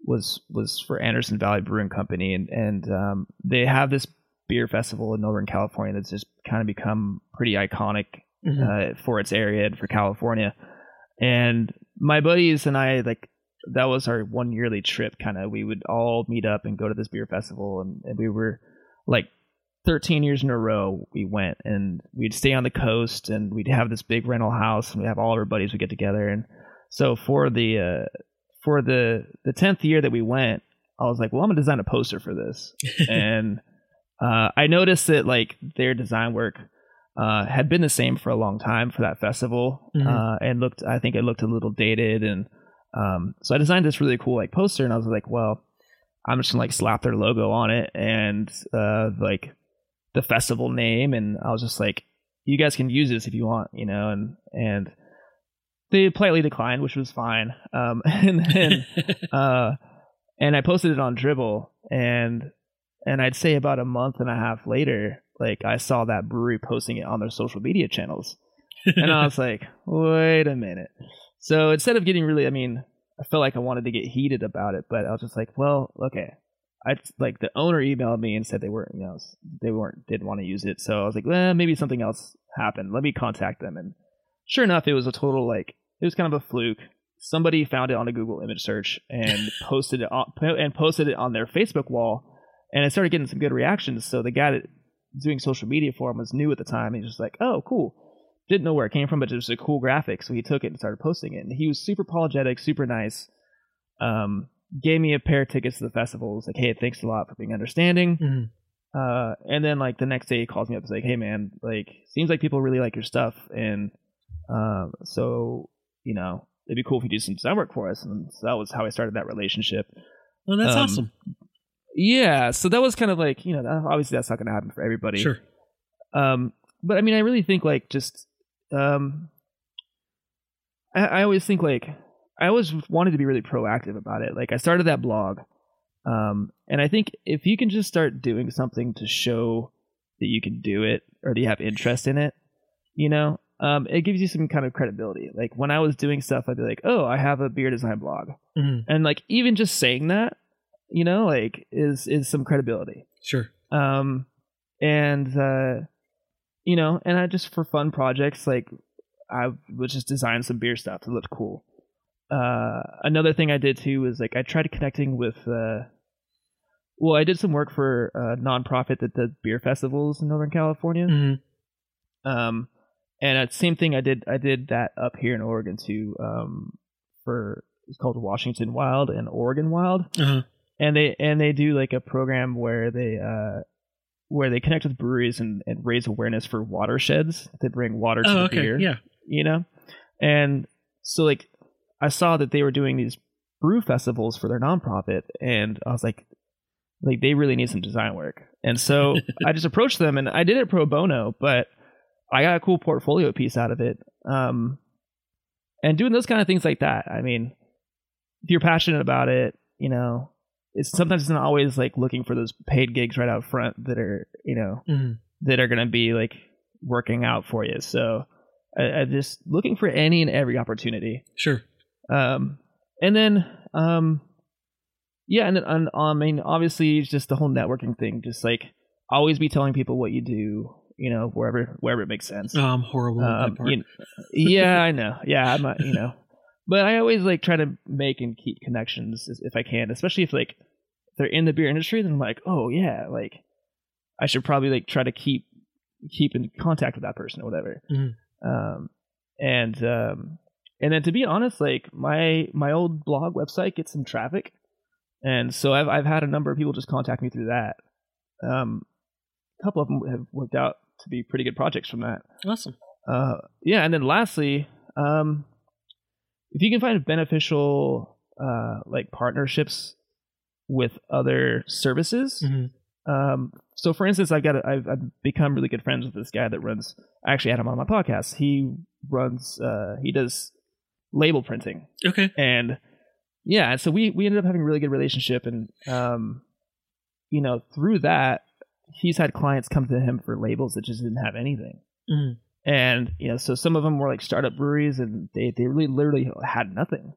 was was for Anderson Valley Brewing Company, and and um, they have this beer festival in Northern California that's just kind of become pretty iconic
Mhm.
uh, for its area and for California. And my buddies and I, like, that was our one yearly trip. Kind of, we would all meet up and go to this beer festival, and, and we were like 13 years in a row. We went and we'd stay on the coast, and we'd have this big rental house, and we have all of our buddies would get together. And so for the uh, for the the 10th year that we went, I was like, well, I'm gonna design a poster for this, and uh, I noticed that like their design work uh, had been the same for a long time for that festival,
Mhm.
uh, and looked. I think it looked a little dated, and um, so I designed this really cool like poster, and I was like, well, I'm just gonna like slap their logo on it and uh, like the festival name, and I was just like, you guys can use this if you want, you know, and and they politely declined, which was fine. Um, and then uh, and I posted it on Dribbble, and and I'd say about a month and a half later, like I saw that brewery posting it on their social media channels, and I was like, wait a minute. So instead of getting really, I mean, I felt like I wanted to get heated about it, but I was just like, well, okay. I like the owner emailed me and said they weren't, you know, they weren't didn't want to use it. So I was like, well, maybe something else happened. Let me contact them. And sure enough, it was a total like it was kind of a fluke. Somebody found it on a Google image search and posted it on and posted it on their Facebook wall, and it started getting some good reactions. So the guy that doing social media for him was new at the time. He's just like, oh, cool. Didn't know where it came from, but it was a cool graphic. So he took it and started posting it. And he was super apologetic, super nice. Um, gave me a pair of tickets to the festival. Was like, hey, thanks a lot for being understanding.
Mhm.
Uh, and then like the next day he calls me up and is like, hey man, like seems like people really like your stuff, and um, so you know it'd be cool if you do some design work for us. And so that was how I started that relationship.
well, that's
Um,
awesome.
Yeah, so that was kind of like you know obviously that's not going to happen for everybody.
Sure.
Um, but I mean, I really think like just um, I, I always think like I always wanted to be really proactive about it. Like I started that blog, um, and I think if you can just start doing something to show that you can do it or that you have interest in it, you know, um, it gives you some kind of credibility. Like when I was doing stuff, I'd be like, "Oh, I have a beer design blog,"
Mhm.
and like even just saying that, you know, like is is some credibility
Sure.
um and uh you know and i just for fun projects like i would just design some beer stuff that looked cool uh, another thing I did too was like I tried connecting with. Uh, well, I did some work for a nonprofit that does beer festivals in Northern California.
Mm-hmm.
Um, and uh, same thing I did. I did that up here in Oregon too. Um, for it's called Washington Wild and Oregon Wild,
Uh-huh.
and they and they do like a program where they uh where they connect with breweries and, and raise awareness for watersheds to bring water to
Oh,
the
okay.
beer
Yeah.
you know and so like i saw that they were doing these brew festivals for their nonprofit and i was like like they really need some design work and so i just approached them and i did it pro bono but i got a cool portfolio piece out of it um and doing those kind of things like that i mean if you're passionate about it you know it's sometimes it's not always like looking for those paid gigs right out front that are you know
hmm
that are going to be like working out for you. So I, I just looking for any and every opportunity.
Sure.
Um, and then, um, yeah, and then on, I mean, obviously, it's just the whole networking thing. Just like always be telling people what you do, you know, wherever wherever it makes sense.
Oh, I'm horrible at
Um,
that part.
you- yeah, I know. Yeah, I'm not, you know, but I always like try to make and keep connections if I can, especially if like they're in the beer industry. Then I'm like, oh yeah, like I should probably like try to keep keep in contact with that person or whatever.
Mhm.
Um, and um, and then to be honest, like my my old blog website gets some traffic, and so I've I've had a number of people just contact me through that. Um, a couple of them have worked out to be pretty good projects from that.
Awesome.
Uh, yeah, and then lastly, um, if you can find beneficial uh, like partnerships with other services,
Mhm.
um, so for instance, I've got a, I've, I've become really good friends with this guy that runs. I actually had him on my podcast. He runs, uh, he does label printing,
Okay.
and yeah, so we we ended up having a really good relationship, and um, you know, through that, he's had clients come to him for labels that just didn't have anything.
Mhm.
and you know so some of them were like startup breweries and they they really literally had nothing.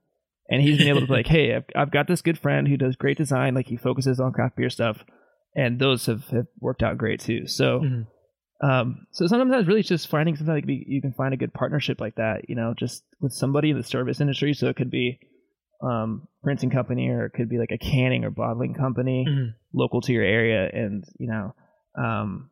And he's been able to be like hey I've, I've got this good friend who does great design. Like he focuses on craft beer stuff. And those have, have worked out great too. So
Mhm.
um so sometimes it's really just finding something like you can find a good partnership like that you know just with somebody in the service industry. So it could be um printing company or it could be like a canning or bottling company
Mhm.
local to your area. And you know um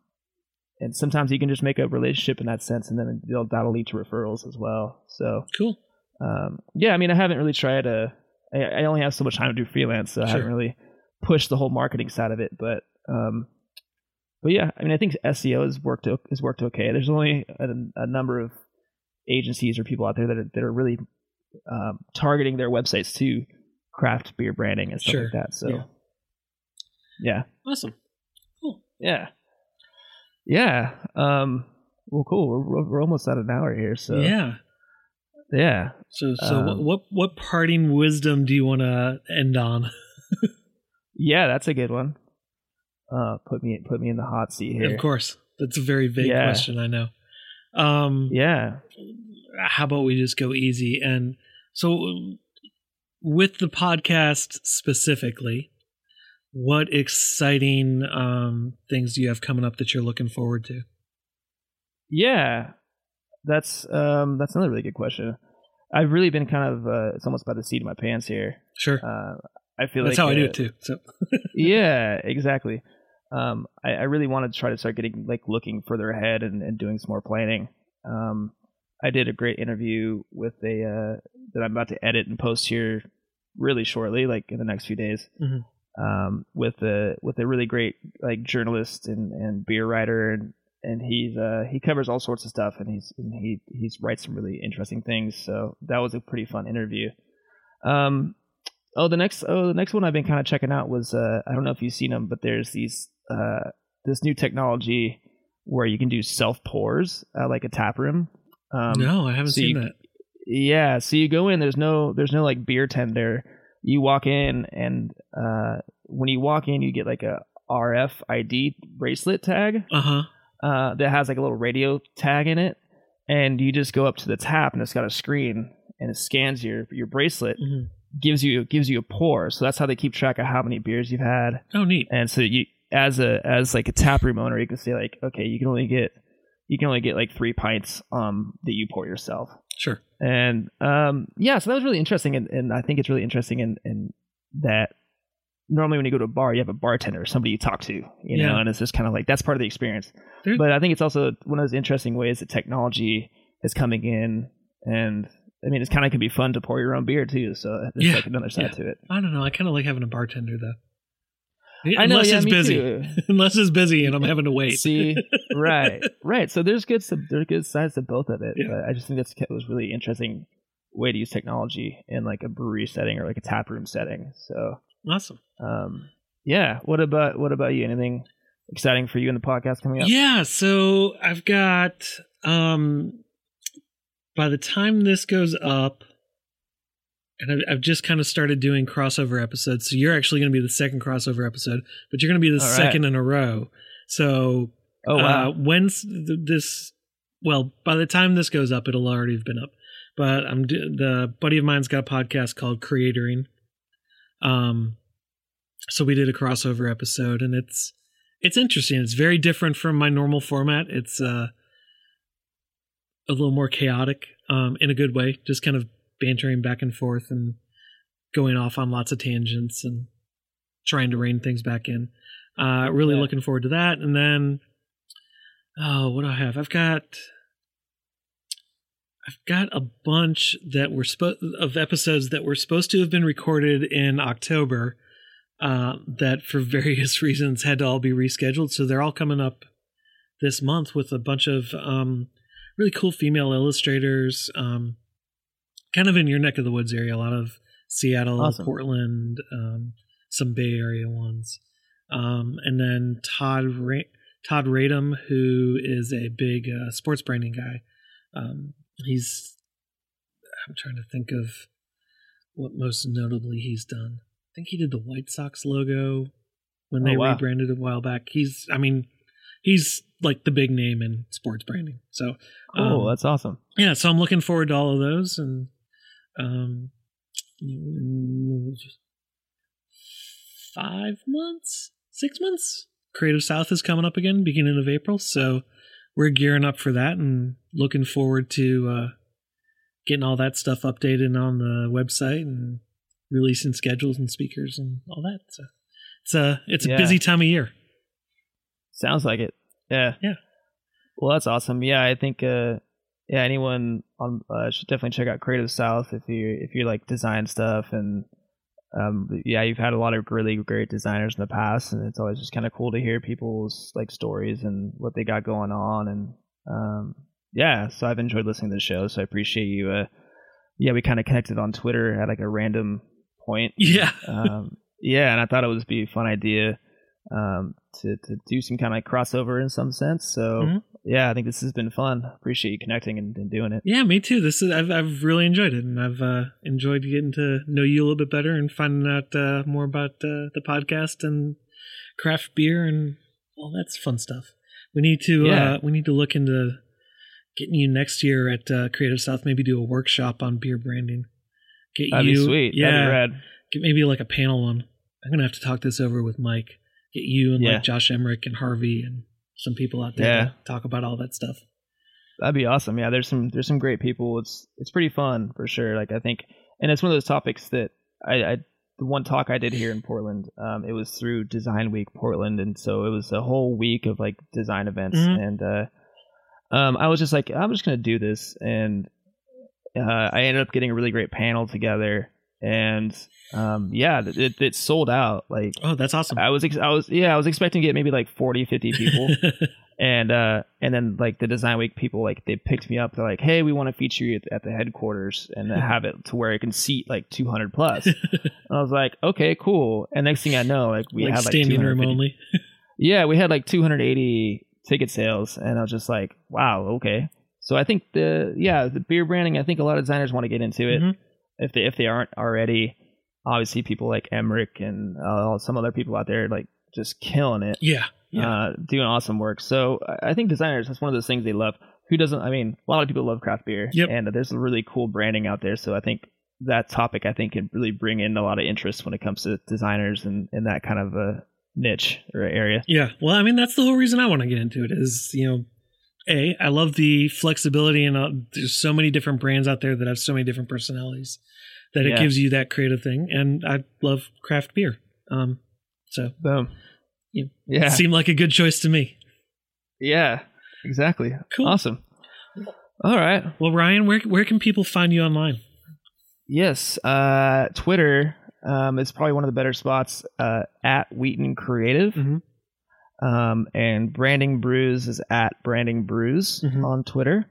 and sometimes you can just make a relationship in that sense and then that'll lead to referrals as well so
Cool.
um yeah i mean i haven't really tried to i, I only have so much time to do freelance so i haven't really pushed the whole marketing side of it but um but yeah i mean i think seo has worked has worked okay there's only a, a number of agencies or people out there that are, that are really um, targeting their websites to craft beer branding and stuff
Sure.
like that so
Yeah.
yeah
Awesome.
Yeah. Yeah. Um well cool. We're we're almost at an hour here, so
yeah.
yeah.
So, so what,
Um,
what what parting wisdom do you want to end on?
Yeah, that's a good one. Uh put me put me in the hot seat here.
Of course, that's a very vague
Yeah.
question. I know. Um,
Yeah.
how about we just go easy? And so, with the podcast specifically, what exciting um, things do you have coming up that you're looking forward to?
Yeah. That's um that's another really good question. I've really been kind of uh it's almost by the seat of my pants here.
Sure,
Uh I feel
that's
like
how I do
uh,
it too. So,
yeah, exactly. Um, I, I really wanted to try to start getting like looking further ahead and, and doing some more planning. Um, I did a great interview with a uh, that I'm about to edit and post here really shortly, like in the next few days,
Mhm.
Um, with a with a really great like journalist and, and beer writer, and and he's uh, he covers all sorts of stuff, and he's and he he's writes some really interesting things. So that was a pretty fun interview. Um, oh, the next oh the next one I've been kind of checking out was uh, I don't know if you've seen them, but there's these uh, this new technology where you can do self pours uh, like a tap room. Um,
no, I haven't
so
seen
you-
that.
yeah, so you go in. There's no there's no like beer tender. You walk in, and uh, when you walk in, you get like a RFID bracelet tag
Uh huh.
uh, that has like a little radio tag in it, and you just go up to the tap, and it's got a screen, and it scans your your bracelet,
hmm
gives you gives you a pour. So that's how they keep track of how many beers you've had,
Oh, neat.
and so you as a as like a tap room owner, you can say like, okay, you can only get you can only get like three pints um that you pour yourself.
Sure.
And um yeah, so that was really interesting and, and I think it's really interesting in, in that normally when you go to a bar you have a bartender, somebody you talk to, you
Yeah.
know, and it's just kind of like that's part of the experience.
There-
But I think it's also one of those interesting ways that technology is coming in and I mean, it's kind of can be fun to pour your own beer too. So there's
Yeah,
like another side
yeah.
to it.
I don't know. I kind of like having a bartender though.
I know,
Unless
yeah,
it's busy. Unless it's busy and I'm having to wait.
See, right, right. So there's good, some, there's good sides to both of it.
Yeah.
But I just think that's was really interesting way to use technology in like a brewery setting or like a tap room setting. So,
Awesome.
um, yeah. What about what about you? Anything exciting for you in the podcast coming up?
Yeah, so I've got um by the time this goes up and I've, I've just kind of started doing crossover episodes. So you're actually going to be the second crossover episode, but you're going to be the
All right.
second in a row. So
Oh wow.
uh, when's th- this? Well, by the time this goes up, it'll already have been up. But I'm the buddy of mine's got a podcast called Creatoring. Um, so we did a crossover episode, and it's it's interesting. It's very different from my normal format. It's uh a little more chaotic, um, in a good way. Just kind of bantering back and forth and going off on lots of tangents and trying to rein things back in. Uh, really
Yeah.
looking forward to that. And then, oh, what do I have? I've got, I've got a bunch that were supposed of episodes that were supposed to have been recorded in October, uh, that for various reasons had to all be rescheduled. So they're all coming up this month with a bunch of um, really cool female illustrators, um, kind of in your neck of the woods area. A lot of Seattle,
Awesome.
Portland, um, some Bay Area ones, um, and then Todd Ra- Todd Radom, who is a big uh, sports branding guy. Um, he's I'm trying to think of what most notably he's done. I think he did the White Sox logo when they
Oh, wow.
rebranded a while back. He's I mean he's like the big name in sports branding. So
oh,
um,
that's awesome.
yeah, so I'm looking forward to all of those and um five months, six months. Creative South is coming up again, beginning of April. So we're gearing up for that and looking forward to uh, getting all that stuff updated on the website and releasing schedules and speakers and all that. So it's a it's a
Yeah.
busy time of year.
Sounds like it. Yeah.
Yeah.
Well, that's awesome. Yeah, I think uh yeah, anyone on uh, should definitely check out Creative South if you if you like design stuff and um yeah, you've had a lot of really great designers in the past and it's always just kind of cool to hear people's like stories and what they got going on and um yeah, so I've enjoyed listening to the show, so I appreciate you uh yeah, we kind of connected on Twitter at like a random point
Yeah.
um, yeah, and I thought it would be a fun idea um, to to do some kind of crossover in some sense. So
Mhm.
Yeah, I think this has been fun. Appreciate you connecting and, and doing it.
Yeah, me too. This is I've I've really enjoyed it, and I've uh, enjoyed getting to know you a little bit better and finding out uh, more about uh, the podcast and craft beer and all that's fun stuff. We need to
Yeah.
uh, we need to look into getting you next year at uh, Creative South. Maybe do a workshop on beer branding. Get
That'd
you,
be sweet.
yeah.
That'd be rad.
Get maybe like a panel one. I'm gonna have to talk this over with Mike. Get you and
Yeah.
like Josh Emmerich and Harvey and some people out there
Yeah.
talk about all that stuff.
That'd be awesome. Yeah, there's some there's some great people. It's it's pretty fun for sure. Like I think, and it's one of those topics that I, I the one talk I did here in Portland, um, it was through Design Week Portland, and so it was a whole week of like design events,
Mhm.
and uh, um, I was just like, I'm just gonna do this, and uh, I ended up getting a really great panel together, and um, yeah, it, it, sold out. Like
Oh, that's awesome.
I was, ex- I was, yeah, I was expecting to get maybe like 40, 50 people and uh and then like the design week people like they picked me up they're like hey we want to feature you at, at the headquarters and have it to where it can seat like 200 plus and i was like okay cool and next thing i know like we
like
had like
standing room only.
yeah we had like 280 ticket sales and i was just like wow okay so i think the yeah the beer branding i think a lot of designers want to get into it
Mhm.
If they if they aren't already obviously people like emmerich and uh, some other people out there like just killing it
Yeah. Yeah.
uh, doing awesome work. So I think designers, that's one of those things they love. Who doesn't? I mean, a lot of people love craft beer,
Yep.
and there's really cool branding out there. So I think that topic, I think, can really bring in a lot of interest when it comes to designers and in that kind of a niche or area.
Yeah. Well, I mean, that's the whole reason I want to get into it is, you know, a I love the flexibility and uh, there's so many different brands out there that have so many different personalities that it
Yeah.
gives you that creative thing. And I love craft beer. Um, so
Boom.
You-
Yeah.
seemed like a good choice to me.
Yeah. Exactly.
Cool.
Awesome. All right.
Well, Ryan, where where can people find you online?
Yes. Uh, Twitter um, is probably one of the better spots uh, at Wheaton Creative.
Mhm.
Um, and Branding Brews is at Branding Brews
Mhm.
on Twitter.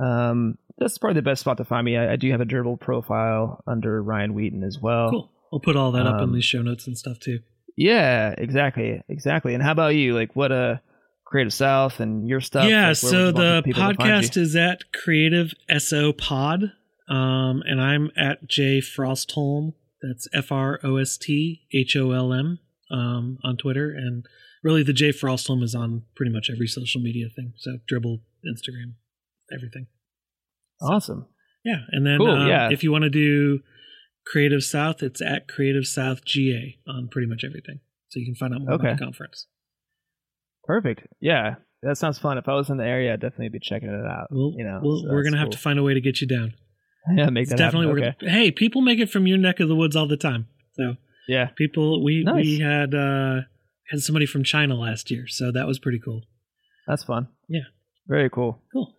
Um, that's probably the best spot to find me. I, I do have a Dribbble profile under Ryan Wheaton as well.
Cool. We'll put all that up in
Um,
the show notes and stuff too.
Yeah, exactly, exactly. And how about you? Like, what uh, Creative South and your stuff?
yeah,
Like,
so the
want people to find
podcast is at Creative SO Pod, um, and I'm at J Frostholm. That's F R O S T H O L M um, on Twitter, and really the J Frostholm is on pretty much every social media thing. So Dribbble, Instagram, everything.
Awesome.
Yeah, and then
Cool,
um,
yeah.
if you want to do Creative South, it's at Creative South GA on pretty much everything. So you can find out more
Okay.
about the conference.
Perfect. Yeah, that sounds fun. If I was in the area, I'd definitely be checking it out.
We'll,
you know,
we'll,
so
we're gonna have to find a way to get you down.
yeah, make
It's
that
definitely
happen. Okay.
hey people make it from your neck of the woods all the time so
Yeah,
people we
Nice.
we had uh had somebody from china last year so that was pretty cool
that's fun.
Yeah.
Very cool.
cool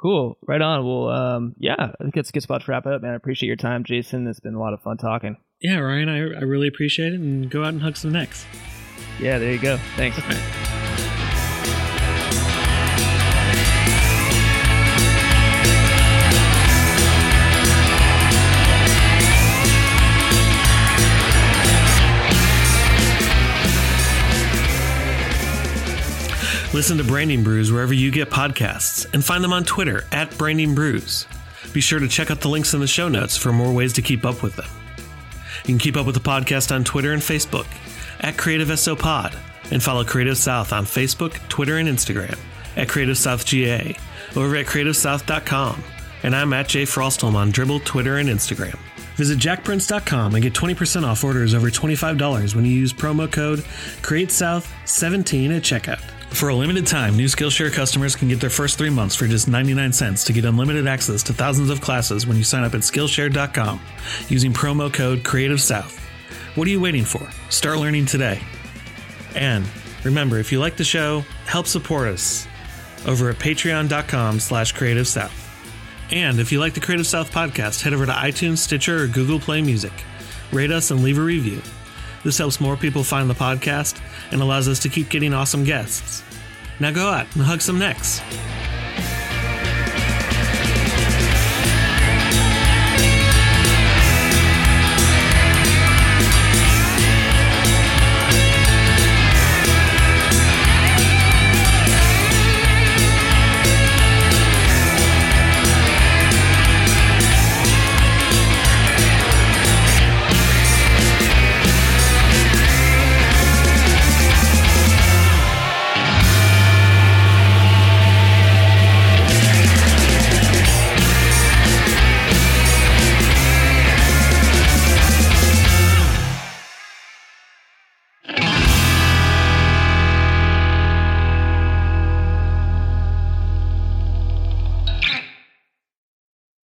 Cool. Right on. Well, um, yeah, I think it's a good spot to wrap up, man. I appreciate your time, Jason. It's been a lot of fun talking.
yeah ryan i, I really appreciate it and go out and hug some necks
Yeah, there you go. Thanks.
Listen to branding brews wherever you get podcasts and find them on twitter at branding brews. Be sure to check out the links in the show notes for more ways to keep up with them. You can keep up with the podcast on twitter and facebook at creative so pod and follow creative south on facebook twitter and instagram at creative south ga over at creativesouth.com and i'm at jay frostholm on dribbble twitter and instagram. Visit jakprints.com and get 20% off orders over $25 when you use promo code CreateSouth17 at checkout. For a limited time, new Skillshare customers can get their first three months for just 99 cents to get unlimited access to thousands of classes when you sign up at Skillshare.com using promo code CreativeSouth. What are you waiting for? Start learning today. And remember, if you like the show, help support us over at patreon.com slash creative south. And if you like the Creative South podcast, head over to iTunes, Stitcher, or Google Play Music. Rate us and leave a review. This helps more people find the podcast and allows us to keep getting awesome guests. Now go out and hug some necks.